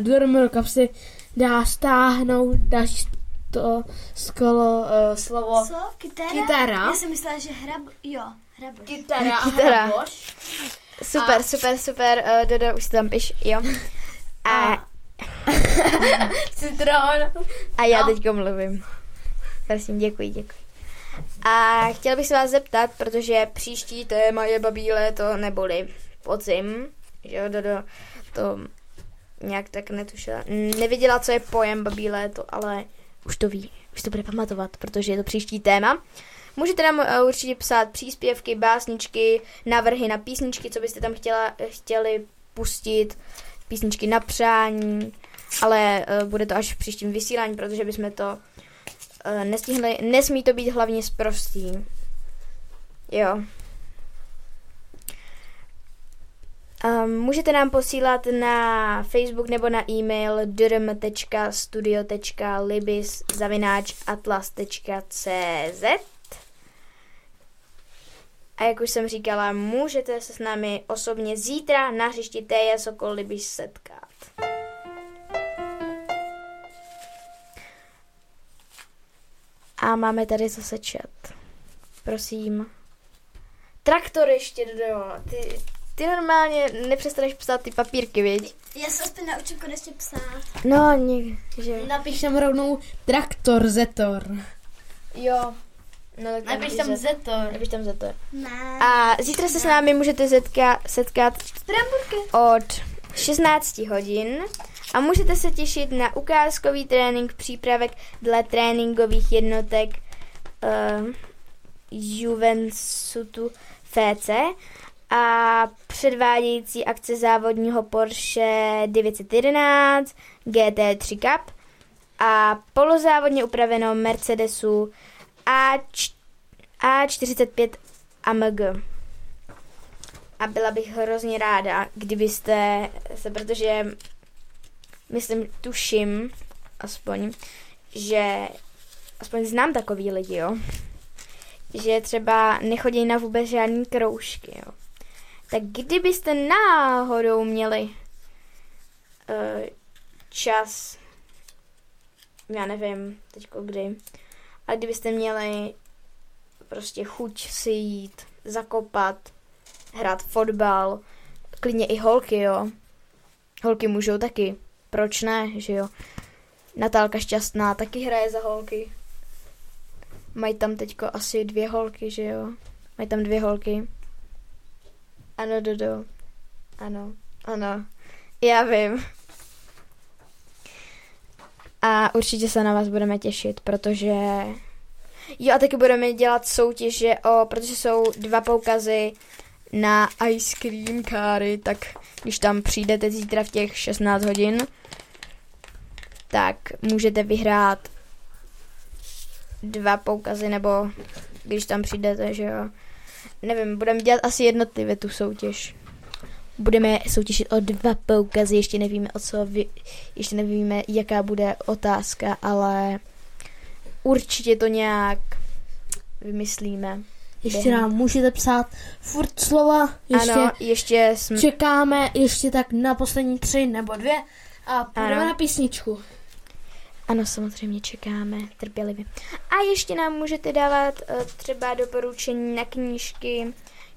do kapsy dá stáhnout další to skolo uh, slovo Co? Kytara? Kytara. Já jsem myslela, že hrab... Jo, hraboš. Kytara a Kytara. hraboš. Super, a... super, super. Uh, Dodo, už si tam piš, jo. A... a... Citron. A já no. teďko mluvím. Prosím, děkuji, děkuji. A chtěla bych se vás zeptat, protože příští téma je babí léto neboli podzim, že jo, Dodo to nějak tak netušila. Nevěděla, co je pojem babí léto, ale už to ví, už to bude pamatovat, protože je to příští téma. Můžete nám uh, určitě psát příspěvky, básničky, návrhy na písničky, co byste tam chtěla, chtěli pustit, písničky na přání, ale uh, bude to až v příštím vysílání, protože bychom to uh, nestihli, nesmí to být hlavně zprostý. Jo. Um, můžete nám posílat na Facebook nebo na e-mail drm.studio.libis.atlas.cz A jak už jsem říkala, můžete se s námi osobně zítra na hřišti Teje Sokol Libiš setkat. A máme tady zase chat. Prosím. Traktor ještě do. Ty, ty normálně nepřestaneš psát ty papírky, viď? Já se aspoň naučím konečně psát. No, ně, že... Napíšem rovnou traktor Zetor. Jo. No, tak tam Napiš tam zet- Zetor. Napiš tam Zetor. Ne. A zítra se s námi můžete setka, setkat od 16 hodin a můžete se těšit na ukázkový trénink přípravek dle tréninkových jednotek uh, Juventusu FC a předvádějící akce závodního Porsche 911 GT3 Cup a polozávodně upraveno Mercedesu A, A45 AMG. A byla bych hrozně ráda, kdybyste se, protože myslím, tuším, aspoň, že aspoň znám takový lidi, jo, že třeba nechodí na vůbec žádný kroužky, jo. Tak kdybyste náhodou měli uh, čas, já nevím teďko kdy, a kdybyste měli prostě chuť si jít, zakopat, hrát fotbal, klidně i holky, jo. Holky můžou taky, proč ne, že jo. Natálka Šťastná taky hraje za holky. Mají tam teďko asi dvě holky, že jo. Mají tam dvě holky. Ano, Dodo. Ano, ano. Já vím. A určitě se na vás budeme těšit, protože... Jo, a taky budeme dělat soutěže, o, protože jsou dva poukazy na ice cream káry, tak když tam přijdete zítra v těch 16 hodin, tak můžete vyhrát dva poukazy, nebo když tam přijdete, že jo. Nevím, budeme dělat asi jednotlivě tu soutěž. Budeme soutěžit o dva poukazy, ještě nevíme o co, vy, ještě nevíme, jaká bude otázka, ale určitě to nějak vymyslíme. Ještě nám můžete psát furt slova, ještě, Ano, ještě jsme... čekáme ještě tak na poslední tři nebo dvě a půjdeme Ano. na písničku. Ano, samozřejmě čekáme trpělivě. A ještě nám můžete dávat uh, třeba doporučení na knížky,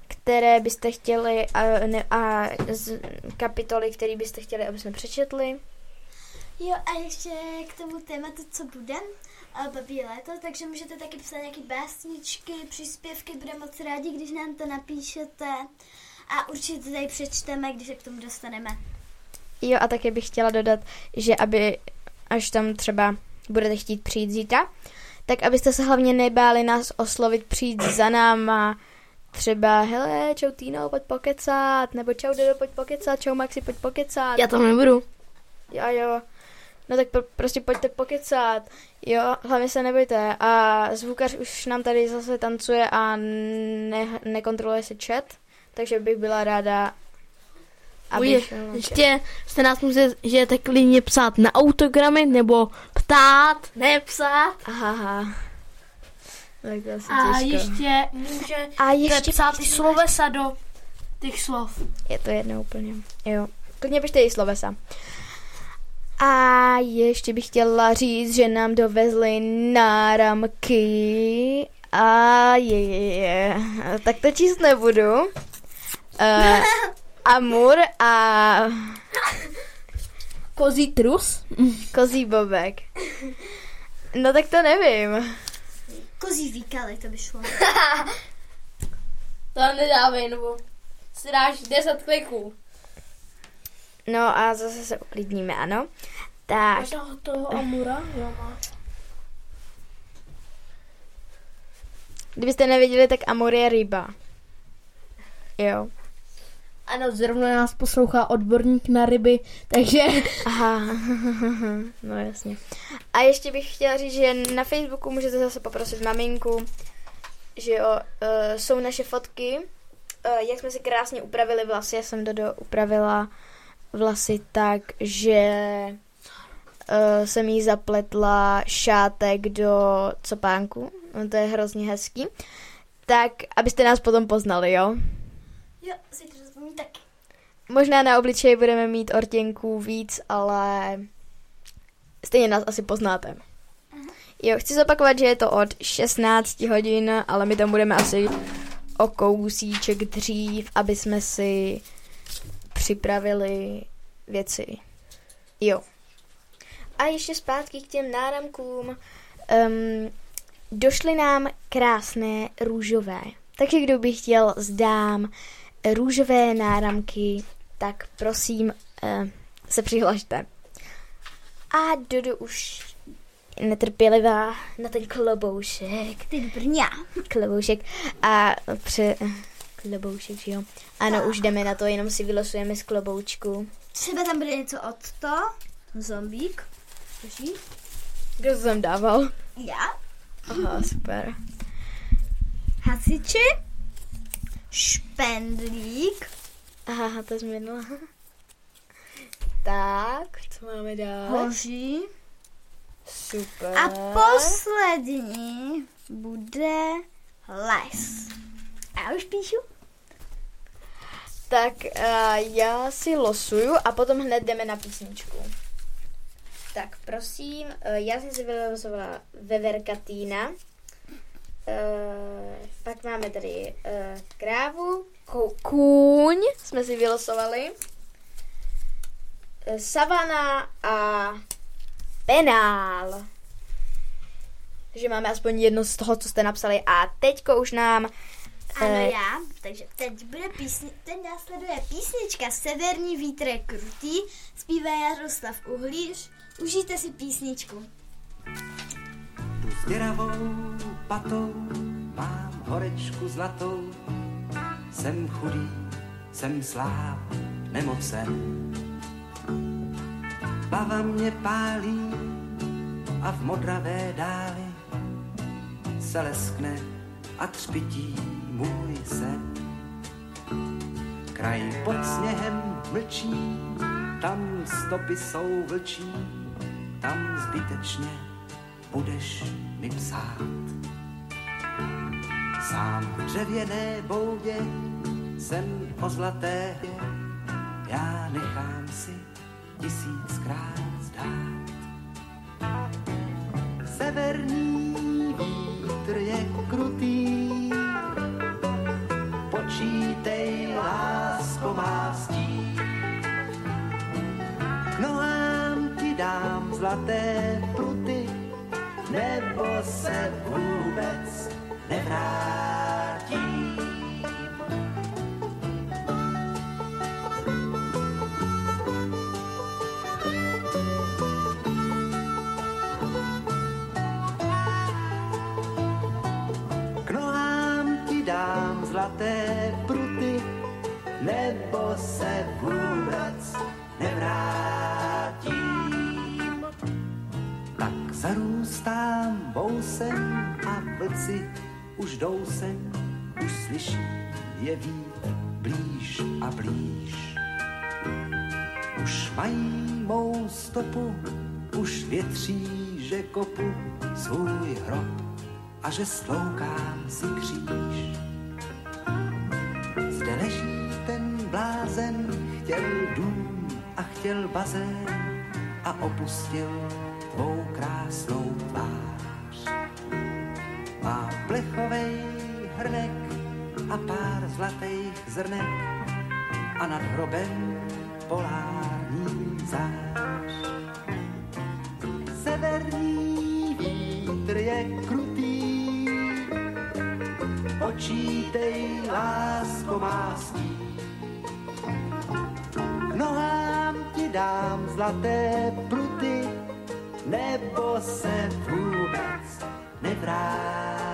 které byste chtěli a, ne, a z kapitoly, které byste chtěli, aby jsme přečetli. Jo, a ještě k tomu tématu, co bude, babí léto, takže můžete taky psát nějaké básničky, příspěvky, budeme moc rádi, když nám to napíšete a určitě tady přečteme, když se k tomu dostaneme. Jo, a také bych chtěla dodat, že aby, až tam třeba budete chtít přijít zítra, tak abyste se hlavně nebáli nás oslovit, přijít za náma, třeba, hele, čau Týno, pojď pokecat, nebo čau Dodo, pojď pokecat, čau Maxi, pojď pokecat. Já tam nebudu. Jo, jo. No tak pro, prostě pojďte pokecat. Jo, hlavně se nebojte. A zvukař už nám tady zase tancuje a ne, nekontroluje se chat, takže bych byla ráda, Uje, abych... ještě jste nás můžete klidně psát na autogramy nebo ptát, ne psát. Aha, aha. Tak to asi A těžko. ještě může A ještě psát i slovesa do těch slov. Je to jedno úplně. Jo. Klidně pište i slovesa. A ještě bych chtěla říct, že nám dovezli náramky. A je, je, je. Tak to číst nebudu. Uh, Amur a Kozí trus? kozí bobek. No tak to nevím. Kozí výkaly, to by šlo. To nedávej, nebo si dáš 10 kliků. No a zase se uklidníme, ano. Tak. Máš toho, toho Amura? Jo, máš. Kdybyste nevěděli, tak Amur je ryba. Jo. Ano, zrovna nás poslouchá odborník na ryby, takže... Aha, no jasně. A ještě bych chtěla říct, že na Facebooku můžete zase poprosit maminku, že jo, uh, jsou naše fotky, uh, jak jsme si krásně upravili vlasy, já jsem Dodo upravila vlasy tak, že uh, jsem jí zapletla šátek do copánku, no, to je hrozně hezký. Tak, abyste nás potom poznali, jo? Jo, si rozumím taky. Možná na obličeji budeme mít ortěnků víc, ale stejně nás asi poznáte. Jo, chci zopakovat, že je to od 16 hodin, ale my tam budeme asi o kousíček dřív, aby jsme si připravili věci. Jo. A ještě zpátky k těm náramkům. Um, došly nám krásné růžové. Takže kdo by chtěl, zdám růžové náramky, tak prosím uh, se přihlašte. A Dodo už netrpělivá na ten kloboušek. Ty brňa. Kloboušek. A pře... Kloboušek, že jo? Ano, už jdeme na to, jenom si vylosujeme z kloboučku. Třeba tam bude něco od to. Zombík. Coží? Kdo to tam dával? Já. Aha, super. Hasiči. Špendlík. Aha, to změnila. Tak, co máme dál? Hoří. Super. A poslední bude les. A já už píšu. Tak uh, já si losuju a potom hned jdeme na písničku. Tak prosím, uh, já jsem si vylosovala Veverkatína. Uh, pak máme tady uh, krávu, kou- kůň jsme si vylosovali. Uh, savana a penál. Takže máme aspoň jedno z toho, co jste napsali. A teďko už nám... Ano, eh, já. Takže teď bude písni, teď následuje písnička Severní vítr je krutý, zpívá Jaroslav Uhlíř. Užijte si písničku. Tu s děravou patou mám horečku zlatou. Jsem chudý, jsem sláb, nemocen. Bava mě pálí a v modravé dáli se leskne a třpití můj sen. Kraj pod sněhem mlčí, tam stopy jsou vlčí, tam zbytečně budeš mi psát. Sám v dřevěné boudě jsem o zlaté já nechám si tisíckrát zdát. Severní vítr je krutý, počítej, lásko má stín. K nohám ti dám zlaté pruty, nebo se vůbec nevrátím. K nohám ti dám zlaté pruty, nebo se vůbec nevrátím. Tak vlci už jdou sem, už slyší je vít blíž a blíž. Už mají mou stopu, už větří, že kopu svůj hrob a že sloukám si kříž. Zde leží ten blázen, chtěl dům a chtěl bazén a opustil tvou krásnou tvář. A pár zlatých zrnek a nad hrobem polární zář. Severní vítr je krutý, počítej, lásko má stí. K nohám ti dám zlaté pruty, nebo se vůbec nevrátí.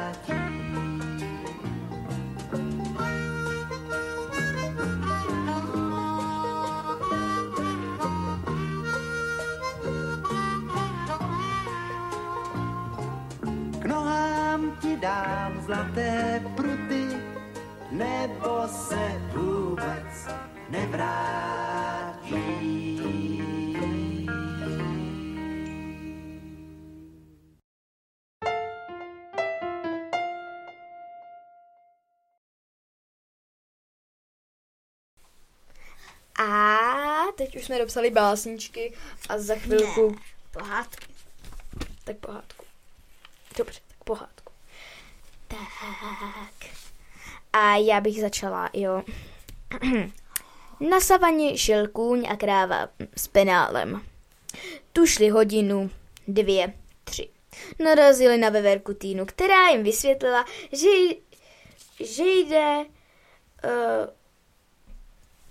dám zlaté pruty, nebo se vůbec nevrátí. A teď už jsme dopsali básničky a za chvilku... Ne, pohádky. Tak pohádku. Dobře, tak pohádku. Tak. A já bych začala, jo. Na savaně šel kůň a kráva s penálem. Tu šli hodinu, dvě, tři. Narazili na veverku Týnu, která jim vysvětlila, že, že jde uh,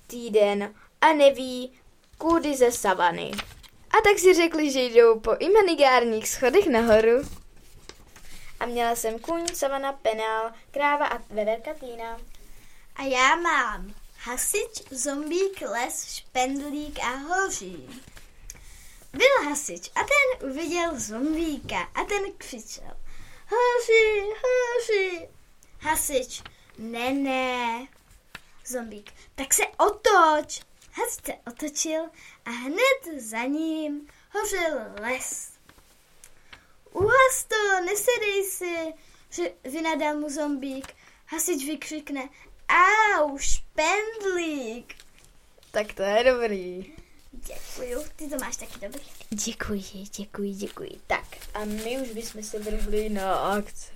týden a neví, kudy ze savany. A tak si řekli, že jdou po imanigárních schodech nahoru. A měla jsem kůň, savana, penál, kráva a veverka Týna. A já mám hasič, zombík, les, špendlík a hoří. Byl hasič a ten uviděl zombíka a ten křičel. Hoří, hoří. Hasič, ne, ne. Zombík, tak se otoč. Hasič se otočil a hned za ním hořel les. Uhas to, nesedej si, že vynadal mu zombík. Hasič vykřikne, au, špendlík. Tak to je dobrý. Děkuju, ty to máš taky dobrý. Děkuji, děkuji, děkuji. Tak a my už bychom se vrhli na akce.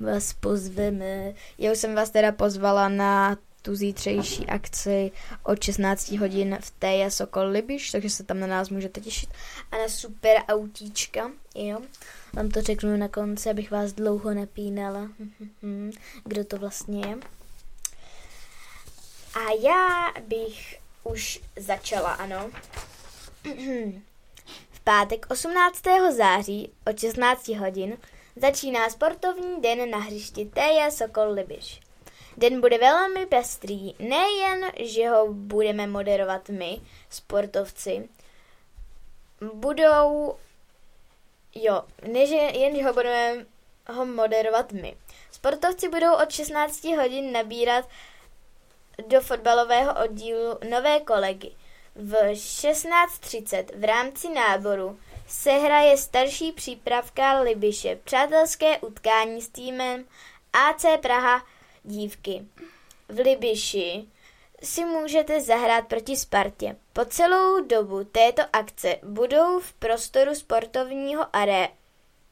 Vás pozveme. Já už jsem vás teda pozvala na tu zítřejší akci od 16 hodin v Teja Sokol Libiš, takže se tam na nás můžete těšit. A na super autíčka, jo. Vám to řeknu na konci, abych vás dlouho nepínala. Kdo to vlastně je. A já bych už začala, ano. V pátek 18. září od 16 hodin začíná sportovní den na hřišti Teja Sokol Libiš. Den bude velmi pestrý, nejen, že ho budeme moderovat my, sportovci, budou, jo, než jen, že ho budeme ho moderovat my. Sportovci budou od 16 hodin nabírat do fotbalového oddílu nové kolegy. V 16.30 v rámci náboru se hraje starší přípravka Libiše přátelské utkání s týmem AC Praha dívky. V Libiši si můžete zahrát proti Spartě. Po celou dobu této akce budou v prostoru sportovního are-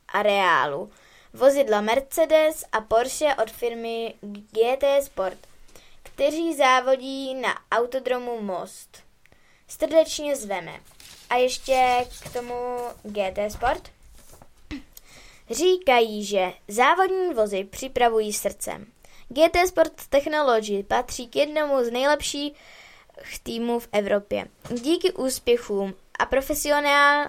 areálu vozidla Mercedes a Porsche od firmy GT Sport, kteří závodí na autodromu Most. Srdečně zveme. A ještě k tomu GT Sport. Říkají, že závodní vozy připravují srdcem. GT Sport Technology patří k jednomu z nejlepších týmů v Evropě. Díky úspěchům a profesionál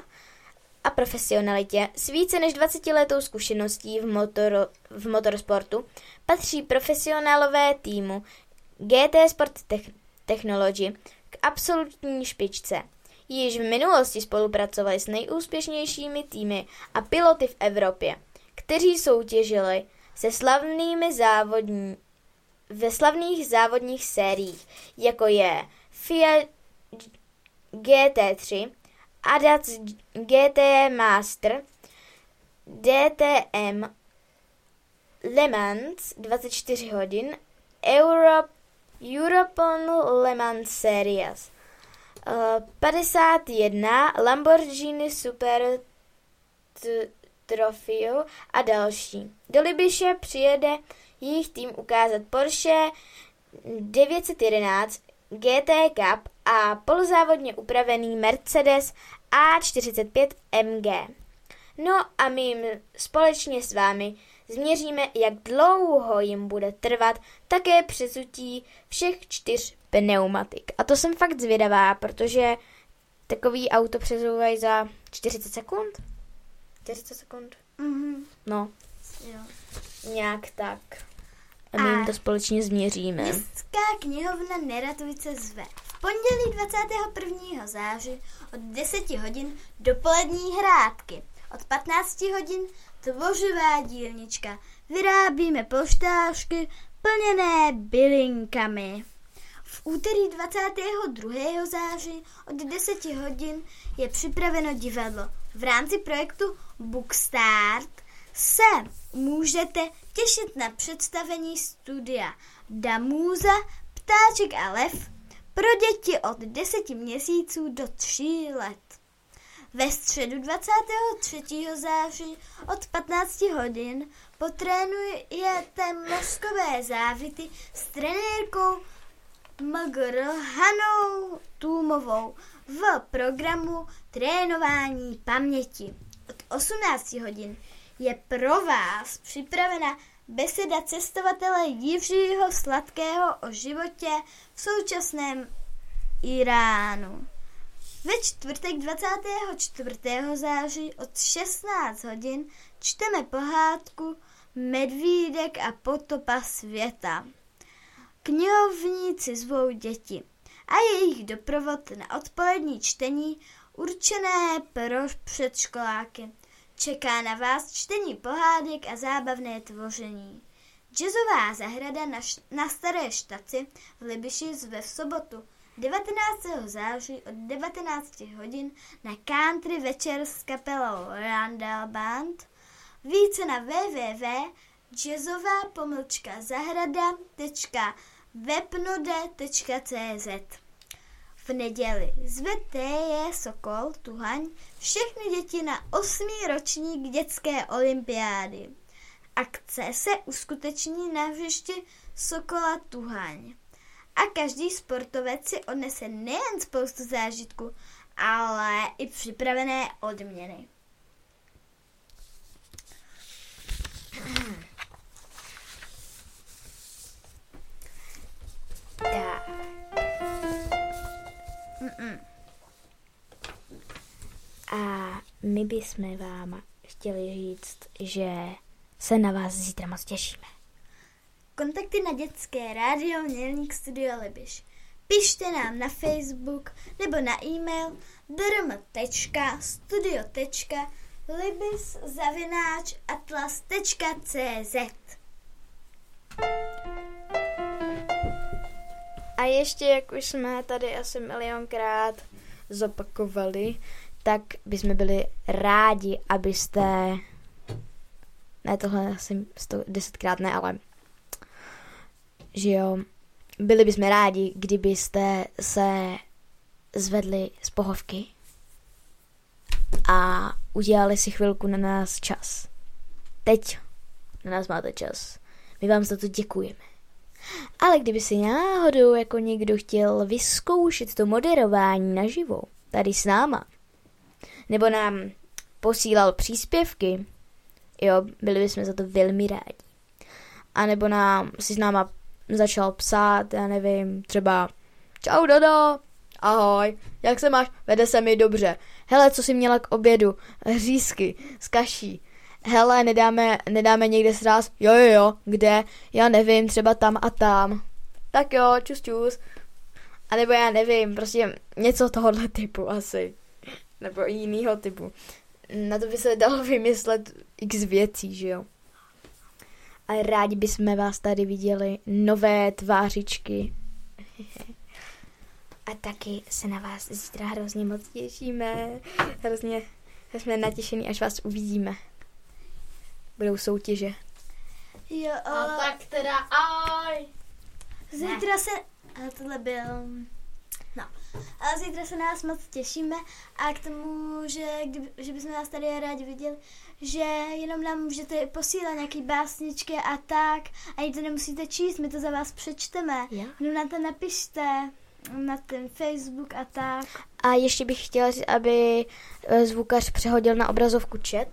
a profesionalitě s více než 20 letou zkušeností v, motor, v motorsportu patří profesionálové týmu GT Sport Technology k absolutní špičce. Již v minulosti spolupracovali s nejúspěšnějšími týmy a piloty v Evropě, kteří soutěžili se slavnými závodní, ve slavných závodních sériích, jako je Fiat GT3, Adac GT Master, DTM Le Mans 24 hodin, Europe, European Le Mans Series. Uh, 51 Lamborghini Super Trofeo a další. Do Libiše přijede jejich tým ukázat Porsche 911 GT Cup a polozávodně upravený Mercedes A45 MG. No a my jim společně s vámi změříme, jak dlouho jim bude trvat také přesutí všech čtyř pneumatik. A to jsem fakt zvědavá, protože takový auto přezouvají za 40 sekund. 40 sekund? Mhm. No, Jo. nějak tak. A my jim to společně změříme. Městská knihovna Neratovice zve. V pondělí 21. září od 10 hodin dopolední hrádky. Od 15 hodin tvořivá dílnička. Vyrábíme polštářky plněné bylinkami. V úterý 22. září od 10 hodin je připraveno divadlo. V rámci projektu Bookstart se můžete těšit na představení studia Damůza, Ptáček a lev, pro děti od 10 měsíců do 3 let. Ve středu 23. září od 15 hodin potrénujete mozkové závity s trenérkou MGR Hanou Tůmovou v programu Trénování paměti. Od 18 hodin je pro vás připravena beseda cestovatele Jiřího Sladkého o životě v současném Iránu. Ve čtvrtek 24. září od 16 hodin čteme pohádku Medvídek a potopa světa. Knihovníci zvou děti a jejich doprovod na odpolední čtení určené pro předškoláky. Čeká na vás čtení pohádek a zábavné tvoření. Jazzová zahrada na, š- na Staré štaci v Libiši zve v sobotu 19. září od 19 hodin na country večer s kapelou Randall Band. Více na www.jazzová zahrada.webnode.cz v neděli zve T.J. Sokol Tuhaň všechny děti na osmý ročník dětské olympiády. Akce se uskuteční na hřišti Sokola Tuhaň. A každý sportovec si odnese nejen spoustu zážitků, ale i připravené odměny. A my bychom vám chtěli říct, že se na vás zítra moc těšíme. Kontakty na dětské rádio Mělník Studio Libiš. Pište nám na Facebook nebo na e-mail drm.studio.libis.atlas.cz A ještě, jak už jsme tady asi milionkrát zopakovali, tak bychom byli rádi, abyste ne tohle asi sto, desetkrát ne, ale že jo, byli bychom rádi, kdybyste se zvedli z pohovky a udělali si chvilku na nás čas. Teď na nás máte čas. My vám za to děkujeme. Ale kdyby si náhodou jako někdo chtěl vyzkoušet to moderování naživo, tady s náma, nebo nám posílal příspěvky, jo, byli bychom za to velmi rádi. A nebo nám si s náma začal psát, já nevím, třeba Čau Dodo, ahoj, jak se máš? Vede se mi dobře. Hele, co jsi měla k obědu? Řízky s kaší. Hele, nedáme, nedáme někde sráz? Jo, jo, jo, kde? Já nevím, třeba tam a tam. Tak jo, čus, čus. A nebo já nevím, prostě něco tohohle typu asi. Nebo jinýho typu. Na to by se dalo vymyslet x věcí, že jo. A rádi bychom vás tady viděli nové tvářičky. A taky se na vás zítra hrozně moc těšíme. Hrozně jsme natěšení, až vás uvidíme. Budou soutěže. Jo, A tak teda aj. Zítra se... A tohle byl... No. A zítra se nás moc těšíme a k tomu, že, kdyby, že bychom vás tady rádi viděli, že jenom nám můžete posílat nějaký básničky a tak. A to nemusíte číst, my to za vás přečteme. Jo. Jenom na to napište na ten Facebook a tak. A ještě bych chtěla říct, aby eh, zvukař přehodil na obrazovku chat.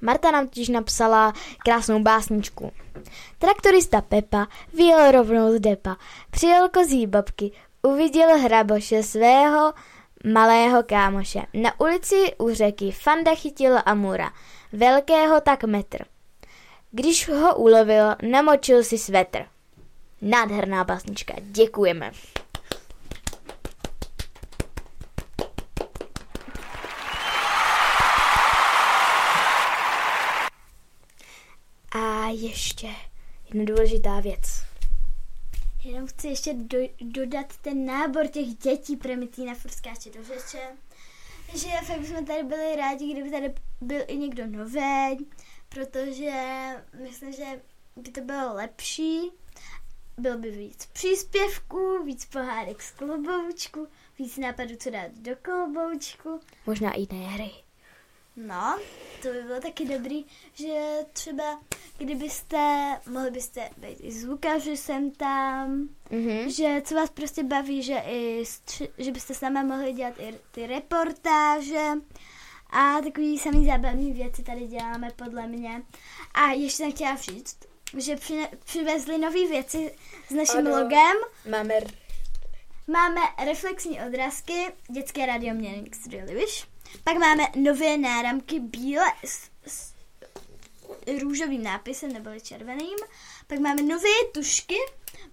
Marta nám totiž napsala krásnou básničku. Traktorista Pepa vyjel rovnou z depa. Přijel kozí babky, uviděl hraboše svého malého kámoše. Na ulici u řeky Fanda chytil Amura, velkého tak metr. Když ho ulovil, namočil si svetr. Nádherná básnička, děkujeme. A ještě jedna důležitá věc. Jenom chci ještě do, dodat ten nábor těch dětí Primitína furt skáče do řeče. Že fakt bychom tady byli rádi, kdyby tady byl i někdo nový, protože myslím, že by to bylo lepší. bylo by víc příspěvků, víc pohádek z kloboučku, víc nápadů, co dát do kloboučku. Možná i jiné hry. No, to by bylo taky dobrý, že třeba kdybyste, mohli byste být i zvukaři sem tam, Mhm. že co vás prostě baví, že, i stři- že byste s náma mohli dělat i ty reportáže a takový samý zábavný věci tady děláme podle mě. A ještě jsem chtěla říct, že přine- přivezli nové věci s naším Ano. logem. Máme Máme reflexní odrazky, dětské radio Měrník Studio Liviš. Pak máme nové náramky bílé s, s růžovým nápisem nebo červeným. Pak máme nové tušky.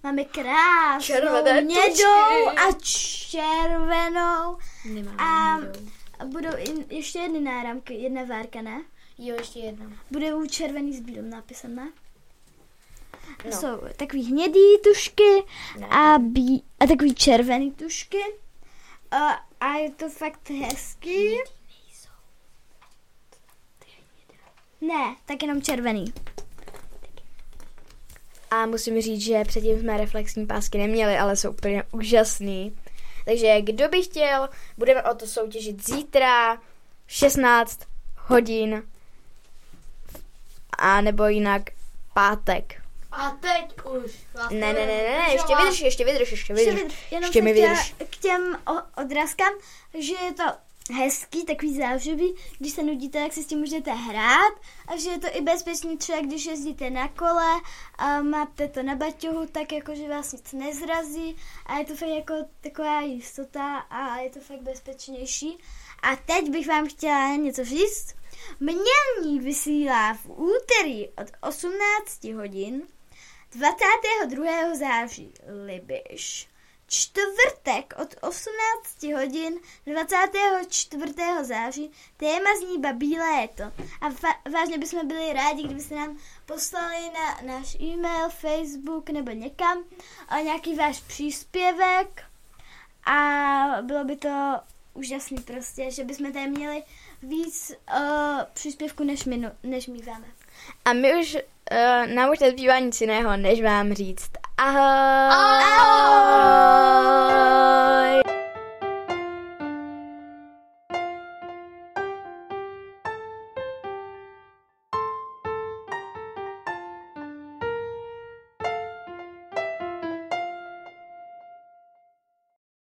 Máme krásnou Červené mědou tušky. a červenou. Nemáme A mědou. budou i ještě jedny náramky, jedna várka, ne? Jo, ještě jedna. Budou červený s bílým nápisem, ne? No. Jsou takový hnědý tušky a, bí, a takový červený tušky. A, a je to fakt hezký. Ne, tak jenom červený. A musím říct, že předtím jsme reflexní pásky neměli, ale jsou úplně úžasný. Takže kdo by chtěl, budeme o to soutěžit zítra 16 hodin a nebo jinak pátek. A teď už. Vlastně Ne, ne, ne, ne, ne, ještě vydrž, ještě vydrž, ještě Ještě vydrž. vydrž. Jenom Ještě mi vydrž. k těm odrazkám, že je to hezký, takový zářivý, když se nudíte, tak si s tím můžete hrát a že je to i bezpečný třeba, když jezdíte na kole a máte to na baťohu, tak jako, že vás nic nezrazí a je to fakt jako taková jistota a je to fakt bezpečnější. A teď bych vám chtěla něco říct. Mělník vysílá v úterý od 18 hodin 22. září Libiš. Čtvrtek od 18 hodin 24. září téma zní Babí léto. A fa- vážně bychom byli rádi, kdybyste nám poslali na náš e-mail, Facebook nebo někam a nějaký váš příspěvek a bylo by to úžasný prostě, že bychom tady měli víc uh, příspěvku, než, my, než míváme. A my už, uh, naučte zpívat nic jiného, než vám říct ahoj. ahoj. ahoj.